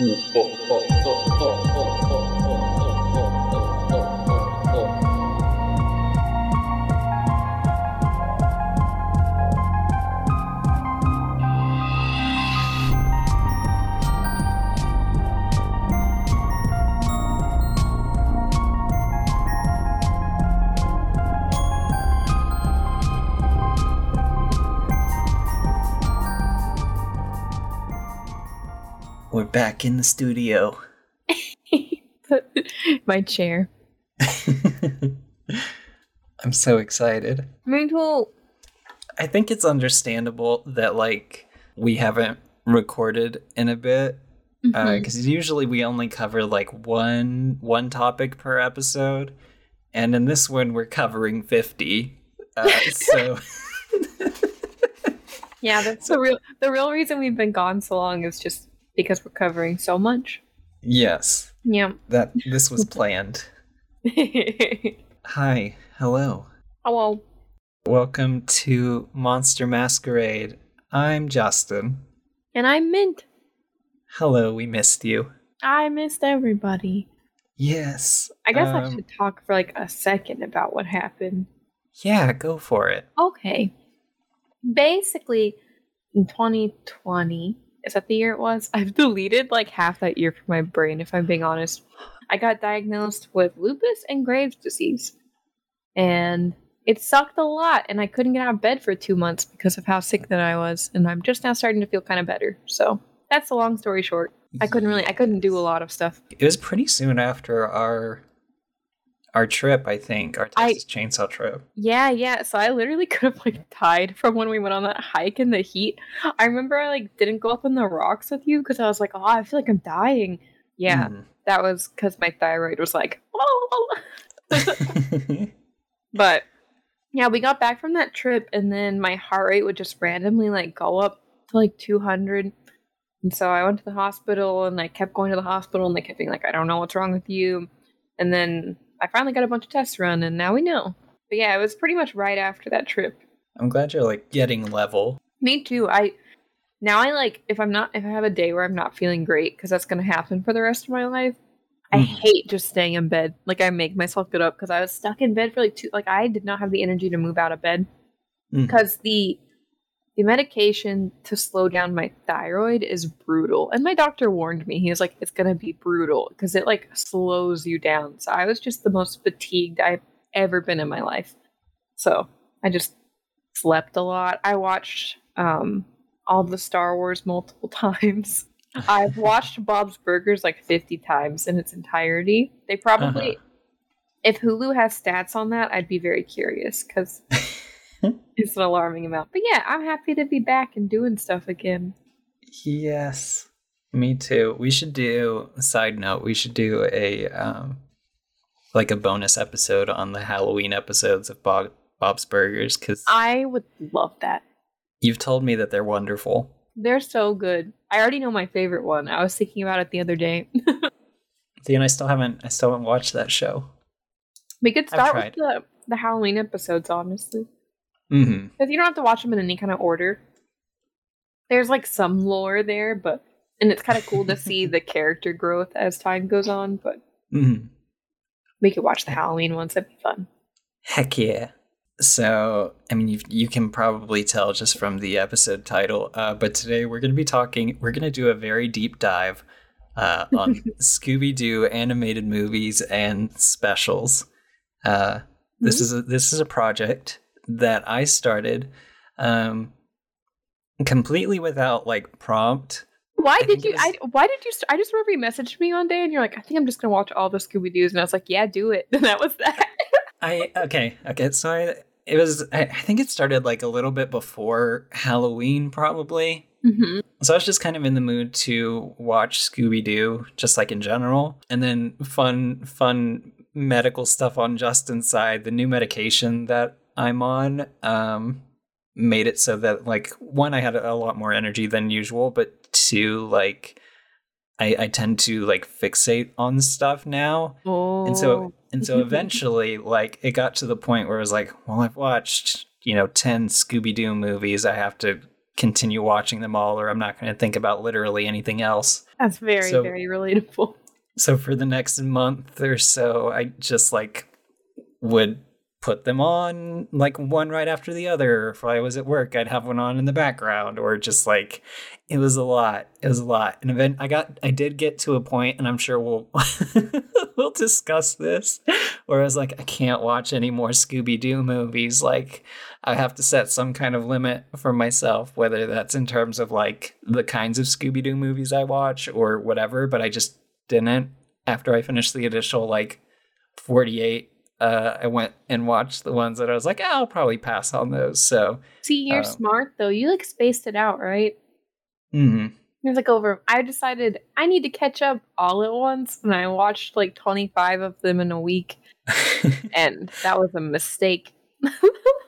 五、哦、哦、哦、哦、哦。We're back in the studio. My chair. I'm so excited. Me too. I think it's understandable that like we haven't recorded in a bit because Mhm. usually we only cover like one one topic per episode, and in this one we're covering fifty. Uh, so yeah, that's the real the real reason we've been gone so long is just because we're covering so much. yes, Yeah. that this was planned. Hi, hello, Hello. welcome to Monster Masquerade. I'm Justin. And I'm Mint. Hello, we missed you. I missed everybody. Yes. I guess I um, should talk for like a second about what happened. Yeah, go for it. Okay. Basically, in 2020, is that the year it was? I've deleted like half that year from my brain, if I'm being honest. I got diagnosed with lupus and Graves' disease. And it sucked a lot, and I couldn't get out of bed for two months because of how sick that I was. And I'm just now starting to feel kind of better. So that's the long story short. I couldn't really, I couldn't do a lot of stuff. It was pretty soon after our our trip, I think, our I- Texas chainsaw trip. Yeah, yeah. So I literally could have like died from when we went on that hike in the heat. I remember I like didn't go up on the rocks with you because I was like, oh, I feel like I'm dying. Yeah, Mm. that was because my thyroid was like, oh. but yeah, we got back from that trip, and then my heart rate would just randomly like go up to like 200. And so I went to the hospital, and I kept going to the hospital, and they kept being like, I don't know what's wrong with you. And then I finally got a bunch of tests run, and now we know. But yeah, it was pretty much right after that trip. I'm glad you're like getting level. Me too. I now I like if I'm not if I have a day where I'm not feeling great because that's gonna happen for the rest of my life. I Mhm. hate just staying in bed. Like I make myself get up because I was stuck in bed for like two. Like I did not have the energy to move out of bed Mhm. because the the medication to slow down my thyroid is brutal. And my doctor warned me. He was like, "It's gonna be brutal because it like slows you down." So I was just the most fatigued I've ever been in my life. So I just slept a lot. I watched um all the Star Wars multiple times. I've watched Bob's Burgers like 50 times in its entirety. They probably Uh-huh. if Hulu has stats on that, I'd be very curious because it's an alarming amount. But yeah, I'm happy to be back and doing stuff again. Yes. Me too. We should do side note, we should do a um like a bonus episode on the Halloween episodes of Bob, Bob's Burgers cuz I would love that. you've told me that they're wonderful. They're so good. I already know my favorite one. I was thinking about it the other day. See, and I still haven't I still haven't watched that show. we could start with the, the Halloween episodes, honestly. Mhm. Because you don't have to watch them in any kind of order. There's like some lore there, but and it's kind of cool to see the character growth as time goes on. But Mhm. we could watch the Halloween ones. That'd be fun. Heck yeah. So, I mean, you you can probably tell just from the episode title, uh, but today we're going to be talking, we're going to do a very deep dive uh, on Scooby Doo animated movies and specials. Uh, this is a, this is a project that I started um, completely without like prompt. Why I did you? it I why did you? St- I just remember you messaged me one day, and you're like, "I think I'm just gonna watch all the Scooby Doo's," and I was like, "Yeah, do it." And that was that. I okay okay. So I it was I, I think it started like a little bit before Halloween probably. mm-hmm. So I was just kind of in the mood to watch Scooby Doo, just like in general, and then fun, fun medical stuff on Justin's side. The new medication that I'm on um, made it so that, like, one, I had a lot more energy than usual, but two, like, I, I tend to like fixate on stuff now, Oh, and so and so eventually, like, it got to the point where it was like, well, I've watched you know ten Scooby Doo movies. I have to continue watching them all, or I'm not going to think about literally anything else. That's very, So- very relatable. So for the next month or so, I just like would put them on like one right after the other. If I was at work, I'd have one on in the background, or just like it was a lot. It was a lot. And I got, I did get to a point, and I'm sure we'll we'll discuss this, where I was like, I can't watch any more Scooby Doo movies. Like I have to set some kind of limit for myself, whether that's in terms of like the kinds of Scooby Doo movies I watch or whatever. But I just didn't after I finished the initial like 48 uh I went and watched the ones that I was like, "Ah, I'll probably pass on those. So, See, you're Um, smart though. You like spaced it out, right? Mm mhm. It was like over. I decided I need to catch up all at once, and I watched like 25 of them in a week, and that was a mistake.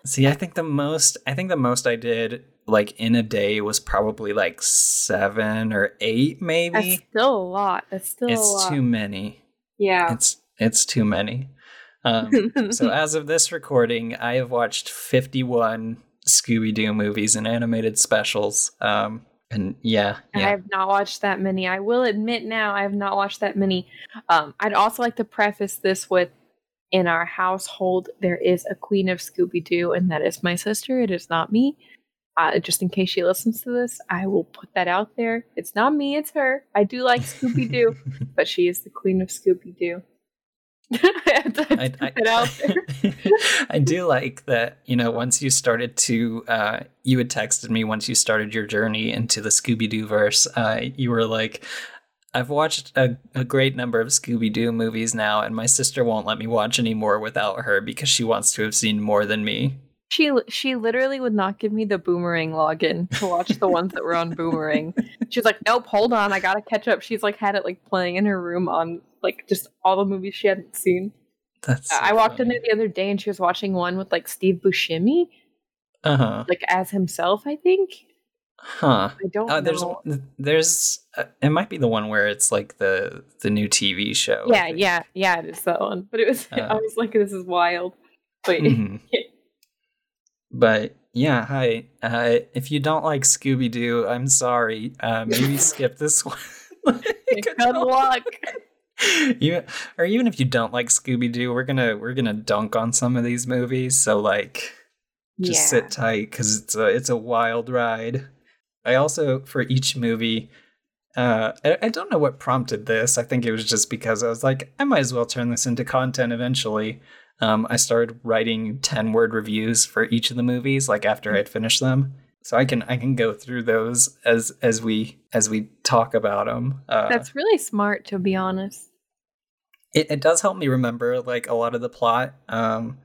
See, I think the most I think the most I did like in a day was probably like 7 or 8 That's maybe. still a lot. That's still a It's too many. yeah. It's it's too many. Um so as of this recording, I have watched 51 Scooby Doo movies and animated specials. Um, and yeah, I have not watched that many. I will admit now I have not watched that many. Um, I'd also like to preface this with in our household there is a queen of Scooby Doo, and that is my sister. It is not me. Uh, just in case she listens to this, I will put that out there. It's not me, it's her. I do like Scooby Doo, but she is the queen of Scooby Doo. I I, it out there. I, I do like that, you know, once you started to, uh, you had texted me once you started your journey into the Scooby Doo verse. Uh, you were like, I've watched a, a great number of Scooby Doo movies now, and my sister won't let me watch any more without her because she wants to have seen more than me. She she literally would not give me the boomerang login to watch the ones that were on boomerang. She's like, nope, hold on, I gotta catch up. She's like had it like playing in her room on like just all the movies she hadn't seen. That's I walked in there the other day and she was watching one with like Steve Buscemi, Uh huh. like as himself. I think Huh. I don't Uh, there's know. there's uh, it might be the one where it's like the the new TV show. Yeah, yeah, yeah. It is that one, but it was. I Uh. was like, this is wild. But Mhm. But yeah, hi. Uh, if you don't like Scooby Doo, I'm sorry. Uh, maybe skip this one. good luck. You, or even if you don't like Scooby Doo, we're gonna we're gonna dunk on some of these movies. So like, just yeah. sit tight because it's a it's a wild ride. I also for each movie, uh, I, I don't know what prompted this. I think it was just because I was like, I might as well turn this into content eventually. Um, I started writing ten word reviews for each of the movies, like after I'd finished them, so I can I can go through those as as we as we talk about them. Uh, That's really smart, to be honest. It, it does help me remember like a lot of the plot um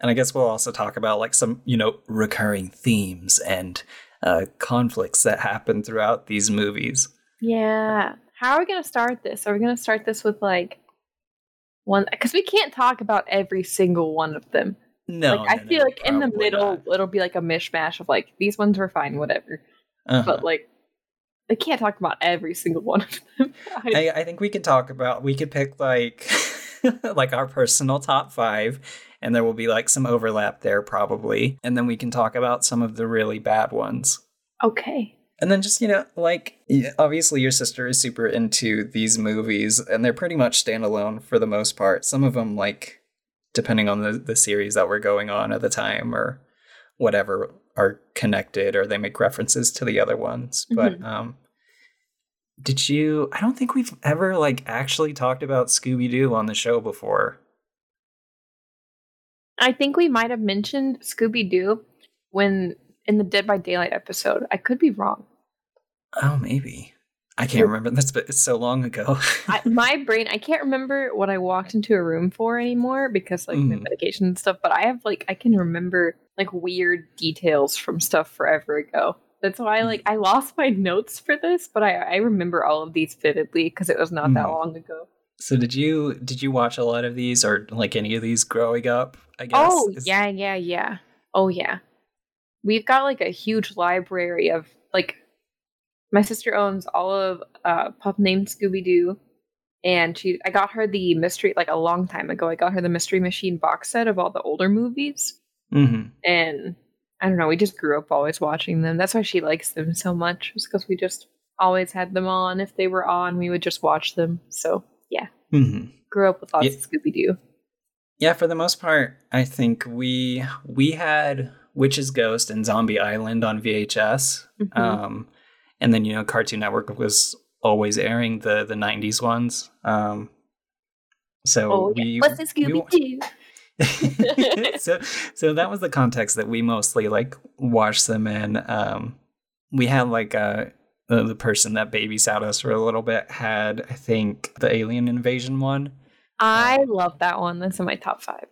and i guess we'll also talk about like some you know recurring themes and uh conflicts that happen throughout these movies Yeah. How are we going to start this? Are we going to start this with like one? Because we can't talk about every single one of them. no like, I no, no, feel like in the middle, not. it'll be like a mishmash of like, these ones were fine, whatever. Uh-huh. But like, I can't talk about every single one of them. I- I, I think we could talk about we could pick like like our personal top five and there will be like some overlap there probably and then we can talk about some of the really bad ones okay. And then just, you know, like, obviously your sister is super into these movies, and they're pretty much standalone for the most part. Some of them, like, depending on the, the series that we're going on at the time or whatever, are connected or they make references to the other ones. But, um, did you, I don't think we've ever, like, actually talked about Scooby Doo on the show before. I think we might have mentioned Scooby Doo when in the Dead by Daylight episode. I could be wrong. Oh, maybe. I can't remember. That's but it's so long ago. I, my brain, I can't remember what I walked into a room for anymore because like my Mhm. medication and stuff. But I have like I can remember like weird details from stuff forever ago. That's why like I lost my notes for this, but I I remember all of these vividly because it was not that Mhm. long ago. So did you did you watch a lot of these or like any of these growing up? I guess. Oh Is- yeah, yeah, yeah. Oh yeah. We've got like a huge library of like my sister owns all of uh Pup Named Scooby Doo. And she I got her the mystery like a long time ago. I got her the Mystery Machine box set of all the older movies. Mhm. And I don't know. We just grew up always watching them. That's why she likes them so much. It's because we just always had them on. If they were on, we would just watch them. So yeah, hmm grew up with lots Yeah. of Scooby Doo. Yeah, for the most part, I think we we had Witch's Ghost and Zombie Island on VHS. Mhm. Um, and then you know Cartoon Network was always airing the the '90s ones. Um, so oh we what's the we Scooby Doo? so so that was the context that we mostly like watched them in. Um, we had like uh the, the person that babysat us for a little bit had I think the alien invasion one I love that one. That's in my top five.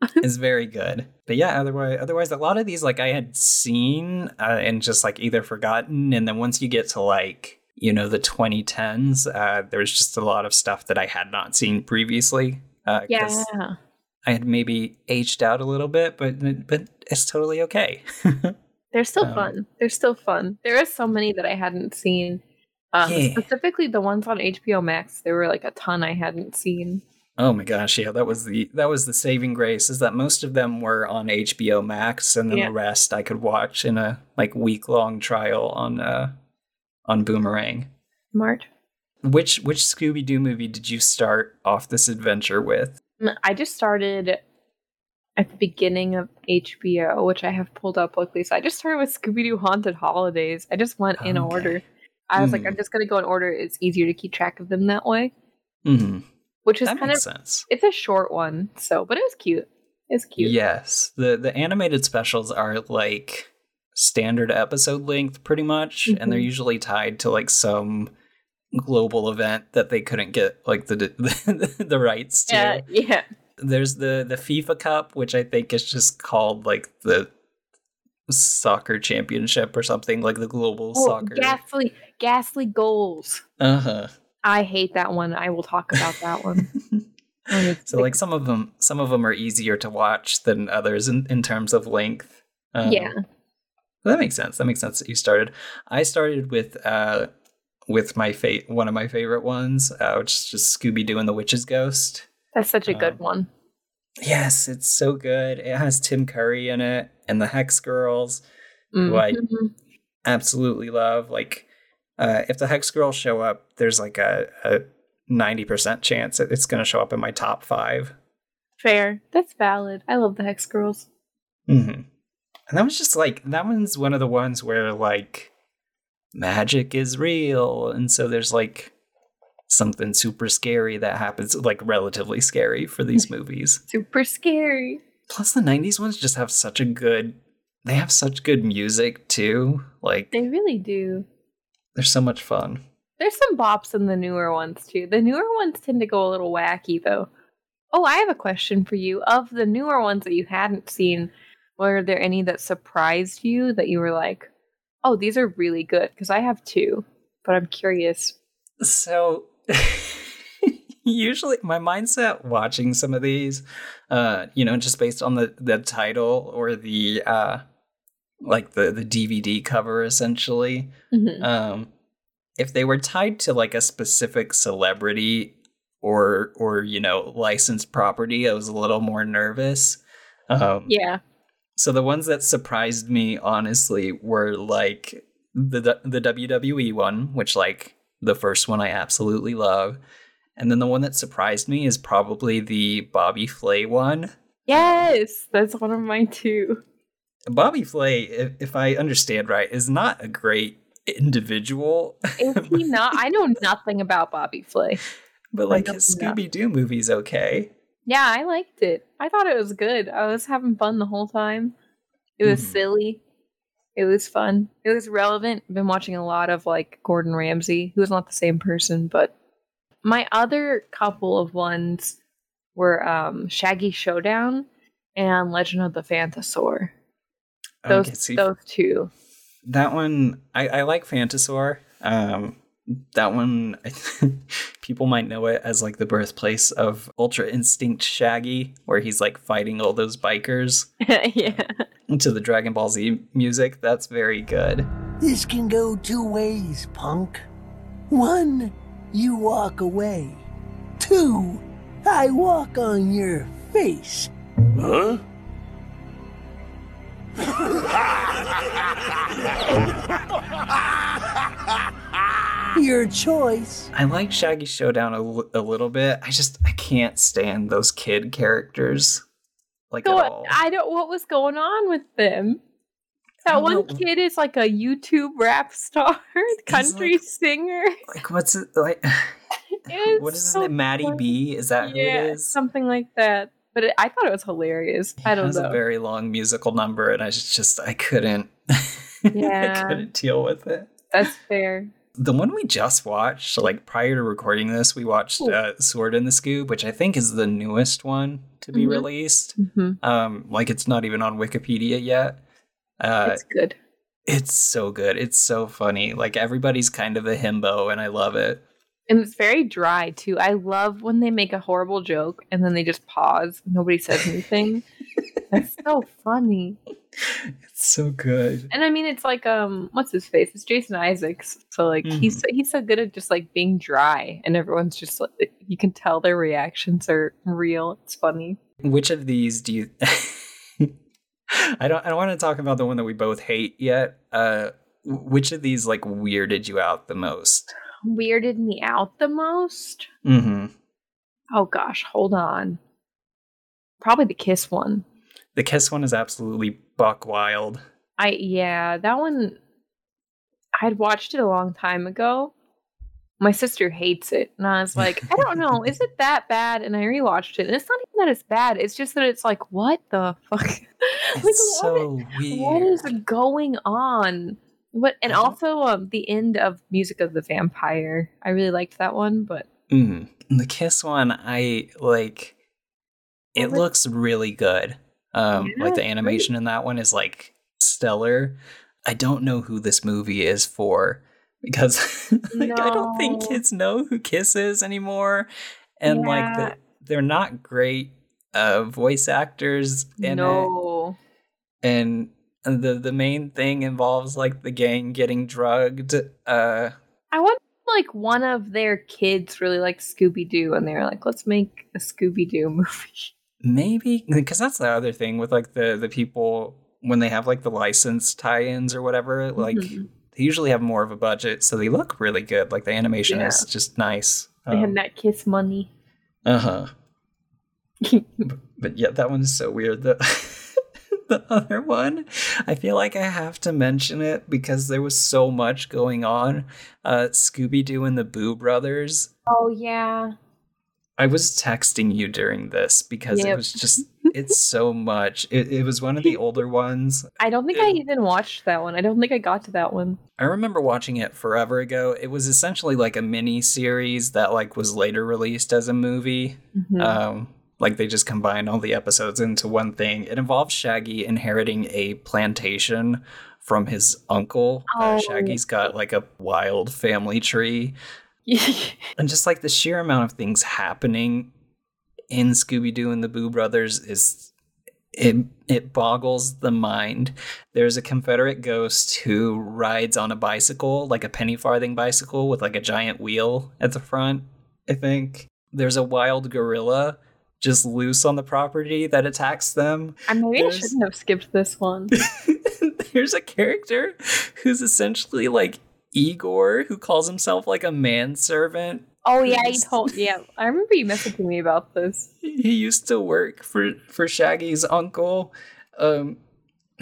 is very good. But yeah, otherwise otherwise a lot of these like I had seen uh, and just like either forgotten and then once you get to like you know the 2010s uh was just a lot of stuff that I had not seen previously. Uh, Yeah, I had maybe aged out a little bit, but but it's totally okay. they're still Um, fun. They're still fun. There are so many that I hadn't seen. Um, Yeah. Specifically, the ones on HBO Max. There were like a ton I hadn't seen. Oh my gosh, yeah, that was the that was the saving grace is that most of them were on HBO Max and then Yeah. the rest I could watch in a like week long trial on uh on Boomerang. Smart. Which which Scooby Doo movie did you start off this adventure with? Mm, I just started at the beginning of HBO, which I have pulled up luckily. So I just started with Scooby Doo Haunted Holidays. I just went in Okay. order. I was like, Mhm. I'm just gonna go in order. It's easier to keep track of them that way. hmm Which is That kind makes of sense. it's a short one, so but it was cute. It's cute. Yes, the the animated specials are like standard episode length, pretty much, and they're Mhm. usually tied to like some global event that they couldn't get like the the, the rights to. Yeah, yeah. There's the the FIFA Cup, which I think is just called like the soccer championship or something, like the global Oh, soccer. ghastly, ghastly goals. Uh huh. I hate that one. I will talk about that one. so like some of them, some of them are easier to watch than others in in terms of length. Um, yeah, That makes sense. That makes sense that you started. I started with uh with my fa- one of my favorite ones, uh, which is just Scooby Doo and the Witch's Ghost. that's such a good um, one. Yes, it's so good. It has Tim Curry in it and the Hex Girls. who I- Mhm. Absolutely love. Like, uh, if the Hex Girls show up, there's like a a ninety percent chance that it's going to show up in my top five. Fair. That's valid. I love the Hex Girls. hmm And that was just like that one's one of the ones where like magic is real, and so there's like something super scary that happens, like relatively scary for these movies. Super scary. Plus, the '90s ones just have such a good. They have such good music too. Like They really do. They're so much fun. There's some bops in the newer ones too. The newer ones tend to go a little wacky though. Oh, I have a question for you. Of the newer ones that you hadn't seen, were there any that surprised you that you were like, "Oh, these are really good"? Because I have two, but I'm curious. So usually my mindset watching some of these, uh, you know, just based on the the title or the uh like the the DVD cover essentially. Mhm. Um if they were tied to like a specific celebrity or or you know licensed property, I was a little more nervous. Um yeah. so the ones that surprised me honestly were like the the WWE one, which like the first one I absolutely love. And then the one that surprised me is probably the Bobby Flay one. Yes, that's one of mine too. Bobby Flay, if, if I understand right, is not a great individual, Is he not? I know nothing about Bobby Flay. but like his. Scooby Doo movie's okay. Yeah, I liked it. I thought it was good. I was having fun the whole time. It was Mhm. silly. It was fun. It was relevant. I've Been watching a lot of like Gordon Ramsay, who is not the same person, but my other couple of ones were um Shaggy Showdown and Legend of the Phantasaur. Those okay, see, those two. that one I, I like Phantasaur. Um, that one people might know it as like the birthplace of Ultra Instinct Shaggy, where he's like fighting all those bikers yeah. to the Dragon Ball Z music. That's very good. This can go two ways, punk. One, you walk away. Two, I walk on your face. Huh? Your choice. I like Shaggy Showdown a, l- a little bit. I just I can't stand those kid characters. Like so at all. I don't. What was going on with them? That one know. kid is like a YouTube rap star, country like, singer. Like what's it like? what is so it? Matty funny. B? Is that yeah, who it is? Something like that. But it, I thought it was hilarious. He I don't know. a very long musical number, and I just, just I couldn't. Yeah. I couldn't deal with it. That's fair. The one we just watched, like prior to recording this, we watched uh, Sword in the Scoob, which I think is the newest one to be Mhm. released. hmm Um, like it's not even on Wikipedia yet. Uh, it's good. it's so good. It's so funny. Like everybody's kind of a himbo, and I love it. And it's very dry too. I love when they make a horrible joke and then they just pause. Nobody says anything. That's so funny. It's so good. And I mean, it's like um, what's his face? It's Jason Isaacs. So like he's he's so good at just like being dry, and everyone's just like you can tell their reactions are real. It's funny. Which of these do you? I don't. I don't want to talk about the one that we both hate yet. Uh, which of these like weirded you out the most? Weirded me out the most. Mm-hmm. Oh gosh, hold on. Probably the kiss one. The kiss one is absolutely buck wild. I yeah, that one I'd watched it a long time ago. My sister hates it, and I was like, I don't know, is it that bad? And I rewatched it, and it's not even that it's bad. It's just that it's like, what the fuck? Like, It's what- so weird. what is going on? What and also um the end of Music of the Vampire. I really liked that one, but hmm The kiss one, I like. It Well, looks really good. Um, Yeah, like the animation in that one is like stellar. I don't know who this movie is for because like, I don't think kids know who Kiss is anymore, and like the, they're not great uh, voice actors in it. no. And the the main thing involves like the gang getting drugged. Uh, I want like one of their kids really like Scooby Doo, and they're like, let's make a Scooby Doo movie. maybe because that's the other thing with like the the people when they have like the license tie-ins or whatever like Mhm. they usually have more of a budget so they look really good like the animation is just nice They had Um, that kiss money. uh-huh but, but yeah that one's so weird the the other one i feel like i have to mention it because there was so much going on uh scooby-doo and the boo brothers oh yeah. I was texting you during this because it was just it's so much. It, it was one of the older ones. I don't think I even watched that one. I don't think I got to that one. I remember watching it forever ago. It was essentially like a mini series that like was later released as a movie. Mhm. Um like they just combined all the episodes into one thing. It involves Shaggy inheriting a plantation from his uncle. Uh, Oh. Shaggy's got like a wild family tree and just like the sheer amount of things happening in Scooby Doo and the Boo Brothers is it it boggles the mind. There's a Confederate ghost who rides on a bicycle, like a penny farthing bicycle with like a giant wheel at the front. I think there's a wild gorilla just loose on the property that attacks them. I maybe I shouldn't have skipped this one. There's a character who's essentially like Igor, who calls himself like a manservant Oh yeah, you Yes. told. Yeah, I remember you messaging me about this. he used to work for for Shaggy's uncle, um,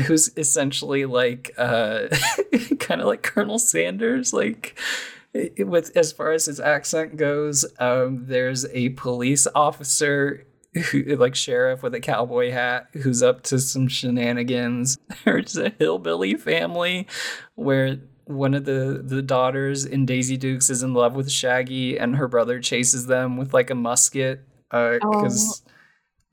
who's essentially like uh, kind of like Colonel Sanders, like with as far as his accent goes. Um, there's a police officer. Who, like sheriff with a cowboy hat who's up to some shenanigans there's a hillbilly family where one of the the daughters in Daisy Dukes is in love with Shaggy and her brother chases them with like a musket uh Oh. cuz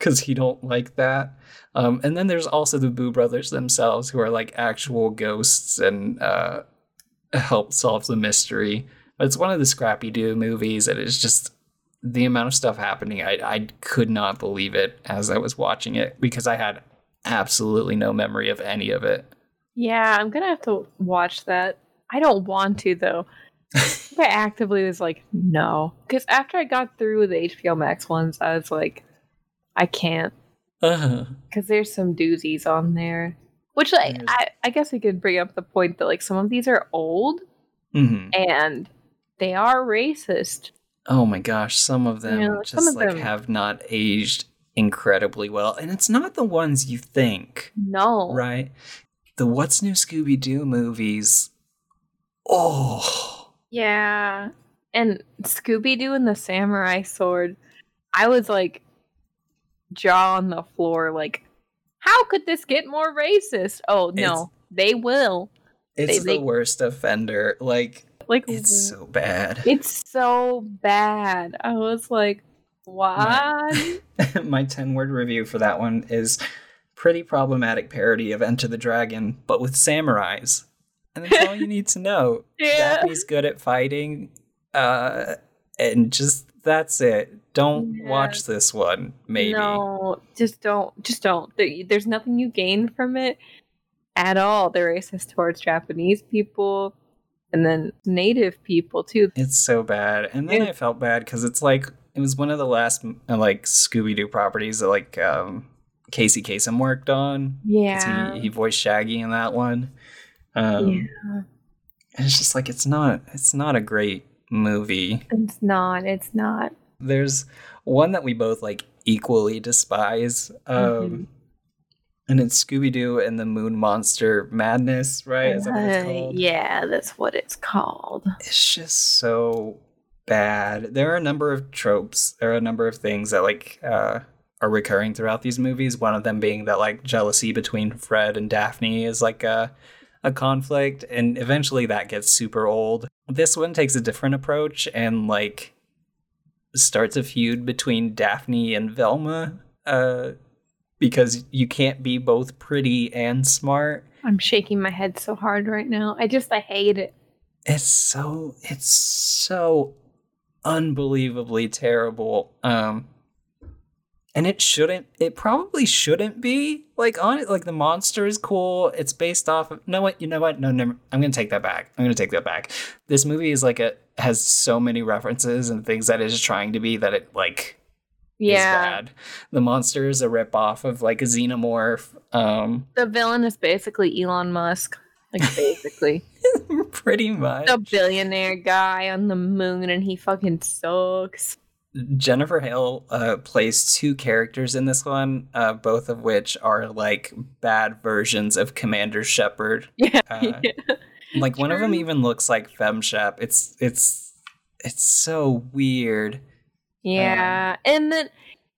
cuz he don't like that. Um and then there's also the Boo brothers themselves who are like actual ghosts and uh help solve the mystery. But it's one of the Scrappy Doo movies and it's just the amount of stuff happening. I I could not believe it as I was watching it because I had absolutely no memory of any of it. Yeah, I'm gonna have to watch that. I don't want to though. I actively was like, no, because after I got through with the HBO Max ones, I was like, I can't, Uh-huh. because there's some doozies on there. Which like I, I guess we could bring up the point that like some of these are old hmm and they are racist. Oh my gosh, some of them Yeah, just some of like them- have not aged incredibly well. And it's not the ones you think, No. right? The What's New Scooby Doo movies. Oh, Yeah. And Scooby Doo and the Samurai Sword, I was like jaw on the floor, like, how could this get more racist? Oh no, they will. it's They- the they- worst offender. Like, Like it's so bad. it's so bad. I was like, what? My 10 word review for that one is pretty problematic parody of Enter the Dragon, but with samurais. And that's all you need to know. Yeah. Daphne's good at fighting, uh, and just that's it. Don't Yeah. watch this one, maybe. No, just don't. Just don't. There's nothing you gain from it at all. They're racist towards Japanese people and then native people too. It's so bad. And then Yeah. I felt bad because it's like, it was one of the last uh, like Scooby Doo properties that like um, Casey Kasem worked on. Yeah. He, he voiced Shaggy in that one. Um, yeah. And it's just like it's not it's not a great movie. It's not. It's not. There's one that we both like equally despise. Um Mhm. and it's Scooby Doo and the Moon Monster Madness, right? Is that what it's Uh, yeah, that's what it's called. It's just so bad. There are a number of tropes. There are a number of things that like uh are recurring throughout these movies. One of them being that like jealousy between Fred and Daphne is like a a conflict and eventually that gets super old. This one takes a different approach and like starts a feud between Daphne and Velma uh because you can't be both pretty and smart. I'm shaking my head so hard right now. I just I hate it. It's so it's so unbelievably terrible. Um and it shouldn't it probably shouldn't be like on it like the monster is cool it's based off of no what you know what no never i'm gonna take that back i'm gonna take that back this movie is like a has so many references and things that it is trying to be that it like is Yeah. bad the monster is a rip off of like a xenomorph um The villain is basically Elon Musk. Like basically. pretty much the billionaire guy on the moon and he fucking sucks. Jennifer Hale uh, plays two characters in this one, uh, both of which are like bad versions of Commander Shepard. Yeah. Uh, yeah. Like one of them even looks like FemShep. It's it's it's so weird. Yeah. and then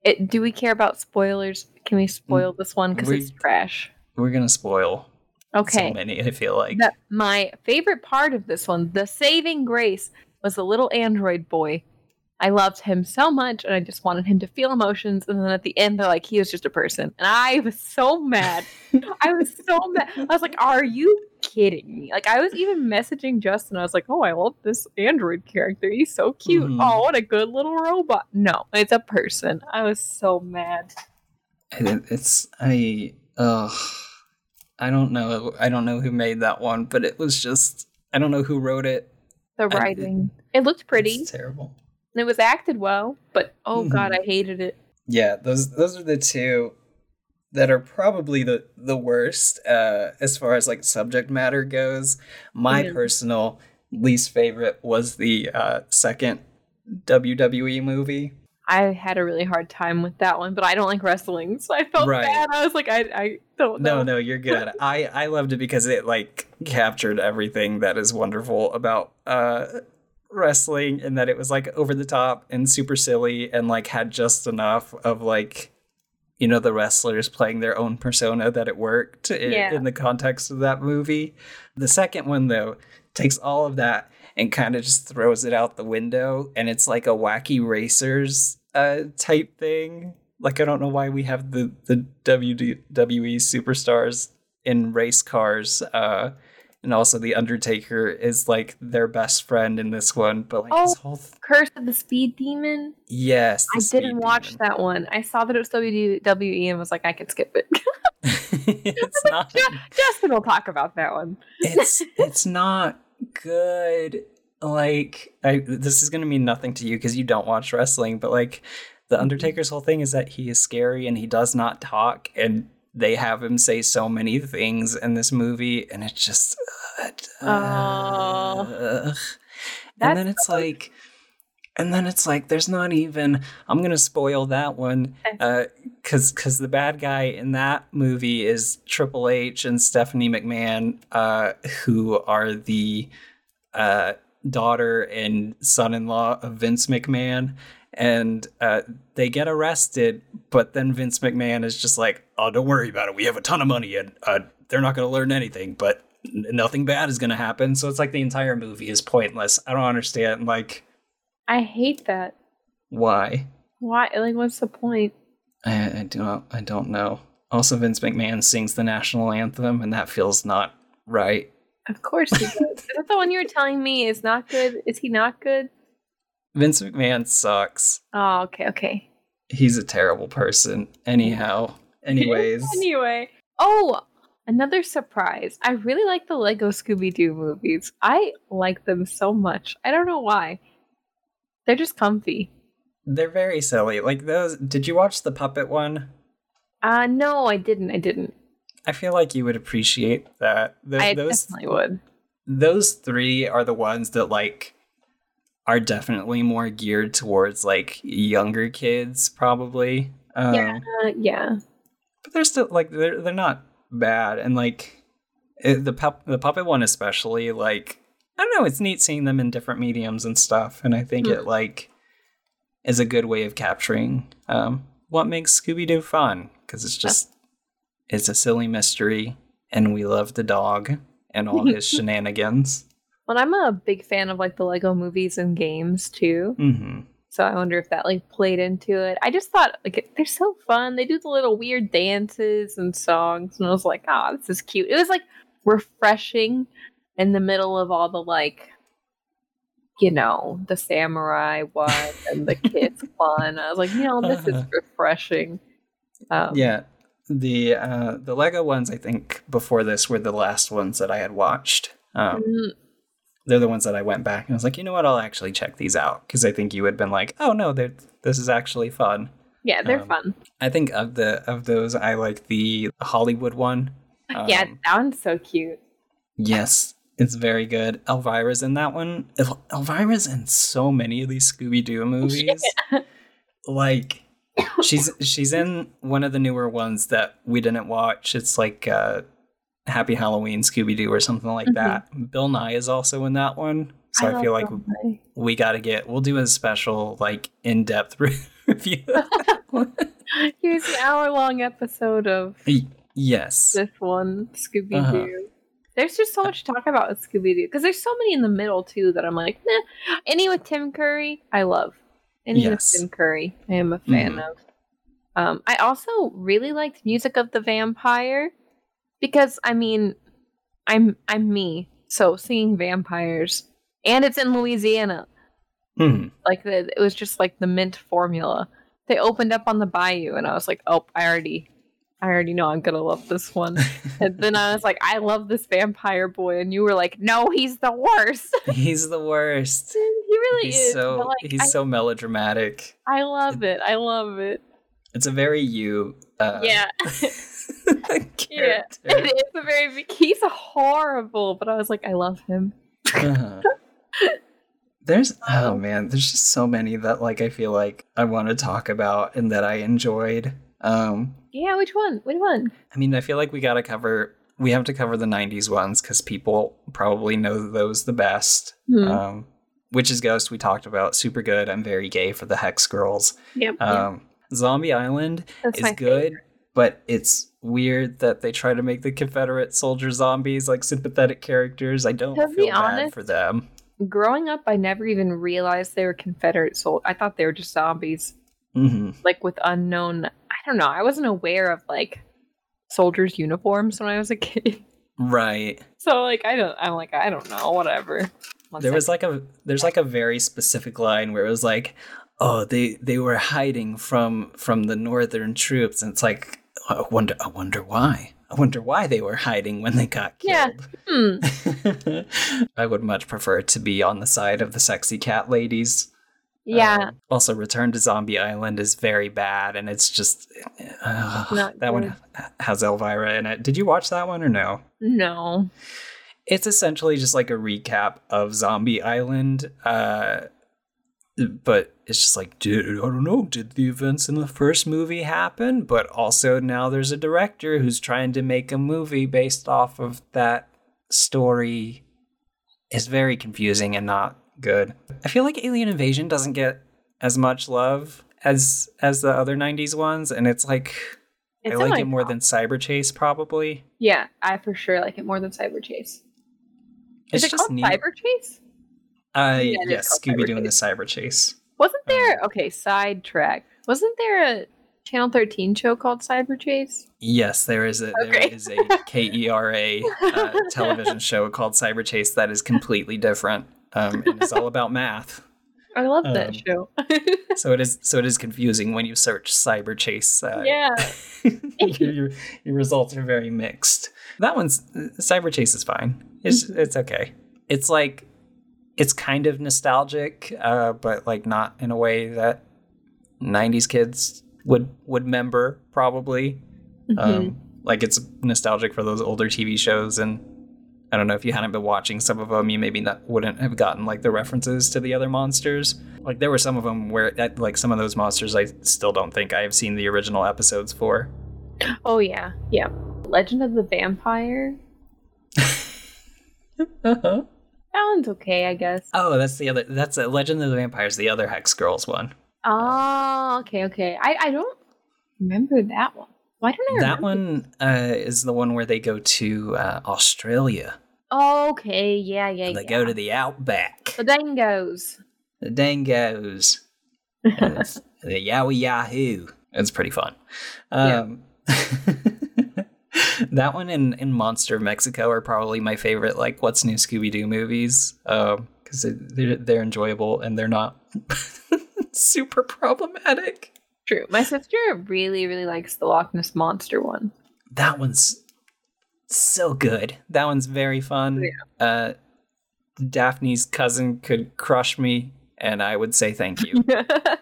it, do we care about spoilers? Can we spoil this one because it's trash? We're gonna spoil Okay. so many. I feel like The- my favorite part of this one, the saving grace, was the little android boy. I loved him so much, and I just wanted him to feel emotions. And then at the end, they're like, he was just a person. And I was so mad. I was so mad. I was like, are you kidding me? Like, I was even messaging Justin. I was like, oh, I love this android character. He's so cute. Mhm. Oh, what a good little robot. No, it's a person. I was so mad. it's I ugh. I don't know. I don't know who made that one, but it was just I don't know who wrote it. The I- writing. It looked pretty. Terrible. And it was acted well, but oh Mhm. god, I hated it. Yeah, those those are the two that are probably the the worst uh as far as like subject matter goes. My Yeah. personal least favorite was the uh second WWE movie. I had a really hard time with that one, but I don't like wrestling, so I felt Right. bad. I was like, I, I don't know. No, no, you're good. I I loved it because it like captured everything that is wonderful about uh wrestling and that it was like over the top and super silly and like had just enough of like you know the wrestlers playing their own persona that it worked in, Yeah. in the context of that movie. The second one though takes all of that and kind of just throws it out the window and it's like a wacky racers uh type thing. Like I don't know why we have the the WWE superstars in race cars uh and also the Undertaker is like their best friend in this one, but like his Oh. whole th- Curse of the Speed Demon. yes, I didn't watch Demon. that one. I saw that it was WWE and was like, I could skip it. it's not. Justin will talk about that one. it's it's not good like I, this is going to mean nothing to you because you don't watch wrestling but like the mm-hmm. undertaker's whole thing is that he is scary and he does not talk and they have him say so many things in this movie and it's just uh, and then it's like and then it's like there's not even i'm gonna spoil that one uh because because the bad guy in that movie is triple h and stephanie mcmahon uh who are the uh daughter and son-in-law of vince mcmahon and uh, they get arrested but then vince mcmahon is just like oh don't worry about it we have a ton of money and uh, they're not going to learn anything but n- nothing bad is going to happen so it's like the entire movie is pointless i don't understand like I hate that. why Why? Like, what's the point? I, I don't I don't know. Also, Vince McMahon sings the national anthem, and that feels not right. Of course he does. Is that the one you were telling me is not good? Is he not good? Vince McMahon sucks. Oh, okay, okay. He's a terrible person. Anyhow, anyways, anyway. Oh, another surprise. I really like the Lego Scooby Doo movies. I like them so much. I don't know why. They're just comfy. they're very silly. Like those. Did you watch the puppet one? Uh no, I didn't. I didn't. I feel like you would appreciate that. Th- I those definitely would. those three are the ones that like are definitely more geared towards like younger kids, probably. Um, yeah, yeah. but they're still like they're they're not bad and like it, the pup the puppet one especially like I don't know it's neat seeing them in different mediums and stuff and I think it like is a good way of capturing um what makes Scooby Doo fun because it's just it's a silly mystery and we love the dog and all his shenanigans. Well, I'm a big fan of like the Lego movies and games too. hmm So I wonder if that like played into it. I just thought like they're so fun. They do the little weird dances and songs, and I was like, oh, this is cute. It was like refreshing in the middle of all the like, you know, the samurai one and the kids fun. I was like, you know, this is Uh-huh. refreshing. Um, Yeah. The uh the Lego ones I think before this were the last ones that I had watched. Um mm, they're the ones that I went back and I was like, you know what, I'll actually check these out because I think you would have been like, oh no, this is actually fun. yeah, they're Um, fun. I think of the of those, I like the Hollywood one. yeah, Um, that one's so cute. yes, it's very good. Elvira's in that one. El- Elvira's in so many of these Scooby Doo movies. Like she's she's in one of the newer ones that we didn't watch. It's like uh, Happy Halloween Scooby Doo or something like Mhm. that. Bill Nye is also in that one. So I, love feel like Nye. we got to get we'll do a special like in-depth review of that one. Here's the hour long episode of yes this one, Scooby Doo. Uh-huh. There's just so much to talk about with Scooby Doo because there's so many in the middle too that I'm like, nah. Any with Tim Curry, I love. Any Yes. with Tim Curry, I am a fan Mhm. of. Um, I also really liked Music of the Vampire because I mean, I'm I'm me, so singing vampires, and it's in Louisiana. Mhm. Like the, it was just like the mint formula. They opened up on the bayou, and I was like, oh, I already, I already know I'm gonna love this one. and then I was like, I love this vampire boy, and you were like, no, he's the worst. he's the worst he really he's is. so like, he's I, so melodramatic I love it. I love it. it's a very you uh yeah, yeah. character. It is a very. He's horrible, but I was like, I love him. Uh-huh. There's oh man, there's just so many that like I feel like I want to talk about and that I enjoyed. Um Yeah, which one? Which one? I mean, I feel like we got to cover we have to cover the 90s ones cuz people probably know those the best. Hmm. Um Witch's is Ghost we talked about, super good. I'm very gay for the Hex Girls. Yep. Um Zombie Island That's is good, favorite. But it's weird that they try to make the Confederate soldier zombies like sympathetic characters. I don't To feel bad honest, for them. Growing up, I never even realized they were Confederate soldiers. I thought they were just zombies. hmm like with unknown I don't know. I wasn't aware of like soldiers' uniforms when I was a kid. Right. So like I don't I'm like, I don't know, whatever. One there was like a there's like a very specific line where it was like oh they they were hiding from from the northern troops and it's like i wonder i wonder why i wonder why they were hiding when they got killed. Yeah. Hmm. i would much prefer to be on the side of the sexy cat ladies Yeah. Um, also return to zombie island is very bad and it's just uh, that one has elvira in it did you watch that one or no no. it's essentially just like a recap of Zombie Island. Uh, but it's just like, dude, I don't know. Did the events in the first movie happen? But also now there's a director who's trying to make a movie based off of that story. It's very confusing and not good. I feel like Alien Invasion doesn't get as much love as as the other 90s ones and it's like It's I like it more top. than Cyber Chase probably. Yeah, I for sure like it more than Cyber Chase. It's Is it just called neat. Cyber Chase? Uh, Yeah, yes, Scooby Doo and the. Cyber Chase. Wasn't there Um, okay, sidetrack. Wasn't there a Channel 13 show called Cyber Chase? Yes, there is a there Okay. is a KERA uh, television show called Cyber Chase that is completely different. Um, and it's all about math. I love Um, that show. So it is so it is confusing when you search Cyber Chase. Uh, yeah. your, your, your results are very mixed. That one's Cyber Chase is fine. It's Mm-hmm. it's okay. It's like it's kind of nostalgic, uh, but like not in a way that '90s kids would would remember probably. Mhm. Um, like it's nostalgic for those older TV shows, and I don't know if you hadn't been watching some of them, you maybe not wouldn't have gotten like the references to the other monsters. Like there were some of them where that, like some of those monsters I still don't think I have seen the original episodes for. oh yeah. Yeah. Legend of the Vampire. Uh-huh. That one's okay, I guess. Oh, that's the other. That's a Legend of the Vampires, the other Hex Girls one. Oh, okay, okay. I, I don't remember that one. Why don't I That one uh, is the one where they go to uh, Australia. Oh, okay, yeah, yeah, And they yeah. go to the outback. the dingoes. The dingoes. It's the Yowie Yahoo. It's pretty fun. Um, that one and, and Monster of Mexico are probably my favorite, like, What's New Scooby Doo movies. Because they're, they're enjoyable and they're not super problematic. True. My sister really, really likes the Loch Ness Monster one. That one's so good. That one's very fun. Uh, Daphne's cousin could crush me, and I would say thank you.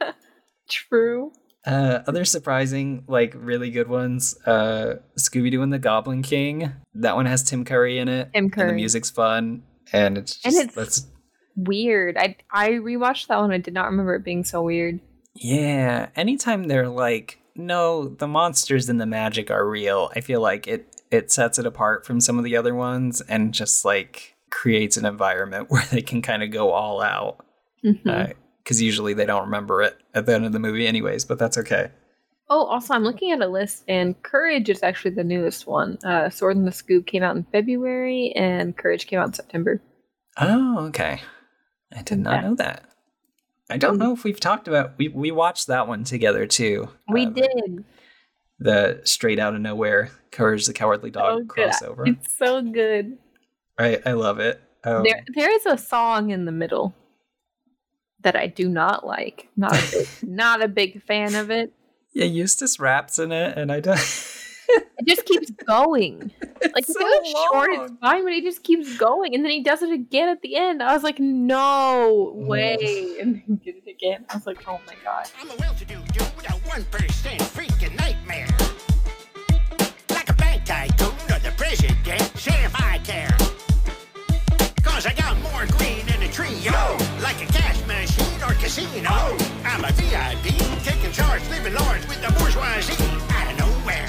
True. Uh, other surprising, like really good ones. Uh, Scooby Doo and the Goblin King. That one has Tim Curry in it. Tim And the music's fun, and it's just And it's- that's Weird. I I rewatched that one. I did not remember it being so weird. yeah. Anytime they're like, no, the monsters and the magic are real. I feel like it it sets it apart from some of the other ones, and just like creates an environment where they can kind of go all out. Mhm. Because usually they don't remember it at the end of the movie, anyways. But that's okay. Oh, also, I'm looking at a list, and Courage is actually the newest one. Uh, Sword in the Scoop came out in February, and Courage came out in September. Oh, okay. I did not Yeah. know that. I don't know if we've talked about we we watched that one together too. We Uh, did. the straight out of nowhere Courage the Cowardly Dog Oh, good. crossover. It's so good. I I love it. Um, There, there is a song in the middle that I do not like. Not a big, not a big fan of it. yeah, Eustace raps in it, and I don't. It just keeps going. Like It's if it was so short, it's fine, but he just keeps going, and then he does it again at the end. I was like, no way, and then he did it again. I was like, oh my god. I'm a well-to-do dude with a one percent freaking nightmare. Like a bank tycoon or the president, say if I care. Cause I got more green in a trio, like a cash machine or casino. I'm a VIP, taking charge, living large with the bourgeoisie out of nowhere.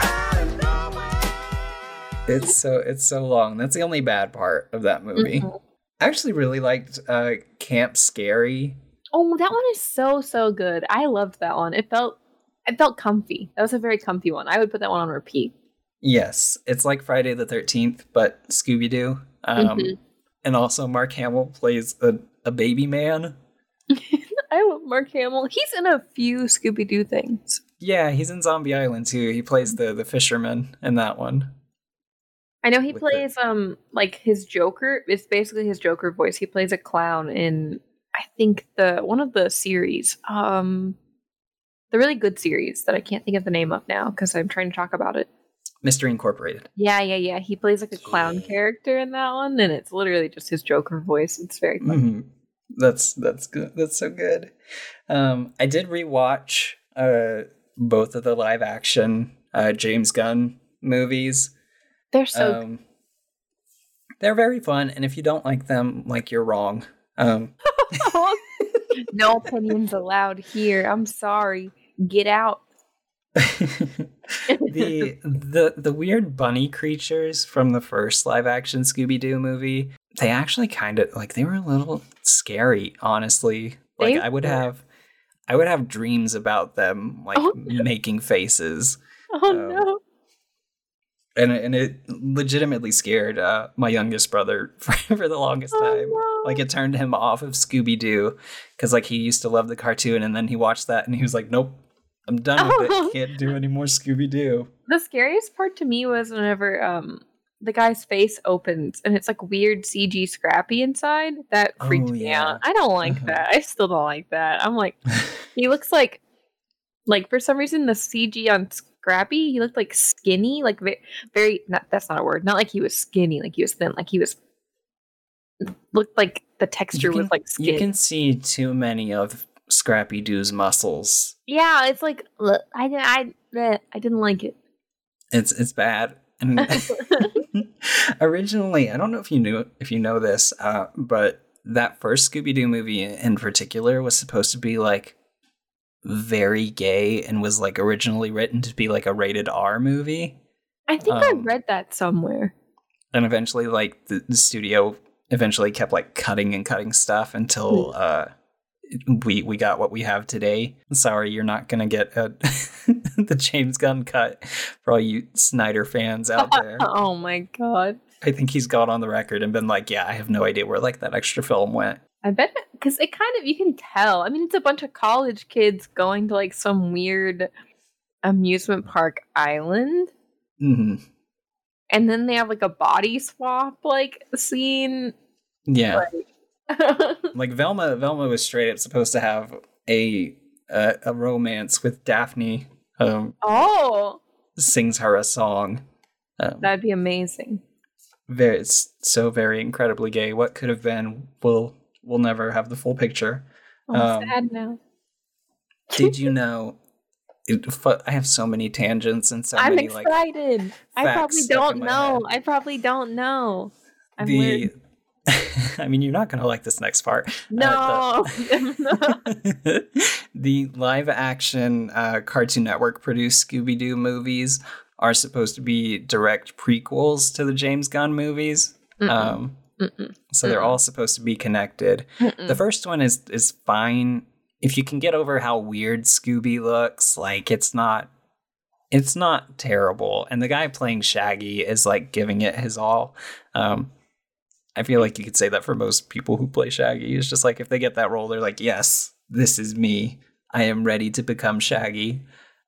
Out of nowhere. it's so it's so long. That's the only bad part of that movie. Mhm. I actually really liked uh, Camp Scary. Oh, that one is so so good. I loved that one. It felt it felt comfy. That was a very comfy one. I would put that one on repeat. Yes, it's like Friday the Thirteenth, but Scooby Doo. Um, Mhm. And also, Mark Hamill plays a, a baby man. I love Mark Hamill. He's in a few Scooby Doo things. Yeah, he's in Zombie Island too. He plays the the fisherman in that one. I know he With the- plays um like his Joker. It's basically his Joker voice. He plays a clown in I think the one of the series. Um the really good series that I can't think of the name of now because I'm trying to talk about it. Mystery Incorporated. Yeah, yeah, yeah. He plays like a clown character in that one, and it's literally just his Joker voice. It's very fun. hmm That's that's good. That's so good. Um, I did rewatch uh both of the live action uh James Gunn movies. They're so um, They're very fun, and if you don't like them, like you're wrong. Um, no opinions allowed here. I'm sorry. Get out. the the the weird bunny creatures from the first live action Scooby Doo movie, they actually kind of like they were a little scary, honestly. Like They I would were. have I would have dreams about them like Oh, no. making faces. Oh Um, no. And it- and it legitimately scared uh, my youngest brother for, for the longest Oh, time. no. Like it turned him off of Scooby Doo because like he used to love the cartoon, and then he watched that and he was like, "Nope, I'm done with Oh. it. Can't do any more Scooby Doo." The scariest part to me was whenever um the guy's face opens and it's like weird CG scrappy inside. That freaked Oh, me yeah. out. I don't like Uh-huh. that. I still don't like that. I'm like, he looks like, like for some reason the CG on Scrappy, he looked like skinny, like very, very. Not that's not a word. Not like he was skinny, like he was thin, like he was looked like the texture You was like skin. You can see too many of Scrappy Doo's muscles. yeah, it's like I didn't, I, I didn't like it. It's it's bad. And originally, I don't know if you knew if you know this, uh, but that first Scooby Doo movie in particular was supposed to be like very gay and was like originally written to be like a rated R movie. I think I Um, read that somewhere. And eventually, like the, the studio eventually kept like cutting and cutting stuff until uh, we we got what we have today. Sorry, you're not gonna get a, the James Gunn cut for all you Snyder fans out there. Oh my god. I think he's gone on the record and been like, "Yeah, I have no idea where like that extra film went." I bet because it kind of you can tell. I mean, it's a bunch of college kids going to like some weird amusement park island, hmm and then they have like a body swap like scene. Yeah, Like, like Velma. Velma was straight up supposed to have a a, a romance with Daphne. Um, oh, sings her a song. Um, that'd be amazing. very it's so very incredibly gay what could have been we'll we'll never have the full picture I'm Um, sad now. did you know it, i have so many tangents and so I'm many like excited. I probably don't know. I probably don't know. I'm the weird. i mean you're not gonna like this next part No. the, the live action uh, cartoon network produced scooby-doo movies are supposed to be direct prequels to the james gunn movies Mm-mm, um, mm-mm, so they're Mm-mm. all supposed to be connected. The first one is is fine if you can get over how weird Scooby looks. Like it's not it's not terrible, and the guy playing Shaggy is like giving it his all. Um, I feel like you could say that for most people who play Shaggy. It's just like if they get that role, they're like, "Yes, this is me. I am ready to become Shaggy."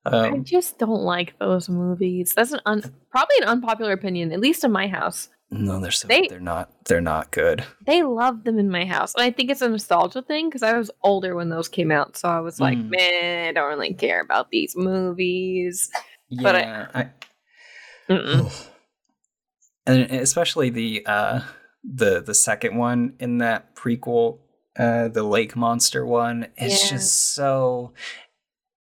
I Um, just don't like those movies. That's an un- probably an unpopular opinion, at least in my house. no, they're so They- they're not they're not good. They love them in my house, and I think it's a nostalgia thing because I was older when those came out, so I was like, Mm. man, I don't really care about these movies. But I- Yeah, I, and especially the uh the the second one in that prequel uh the lake monster one it's Yeah. just so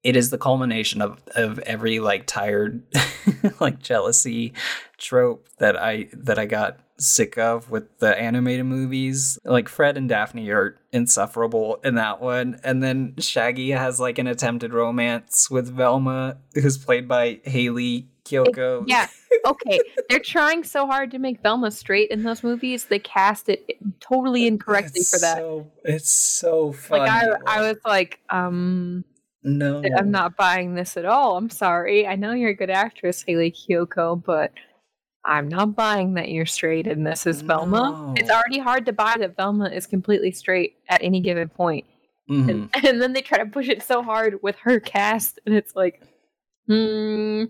it is the culmination of of every like tired like jealousy trope that i that i got sick of with the animated movies like fred and daphne are insufferable in that one and then shaggy has like an attempted romance with velma who's played by hayley kiyoko yeah, okay. They're trying so hard to make Velma straight in those movies. They cast it totally incorrectly It's for that. So, it's so funny. like I, I was like, um, no, I'm not buying this at all. I'm sorry. I know you're a good actress, Hayley Kiyoko, but I'm not buying that you're straight and this is Velma. It's already hard to buy that Velma is completely straight at any given point. Mhm. And, and then they try to push it so hard with her cast, and it's like, hmm,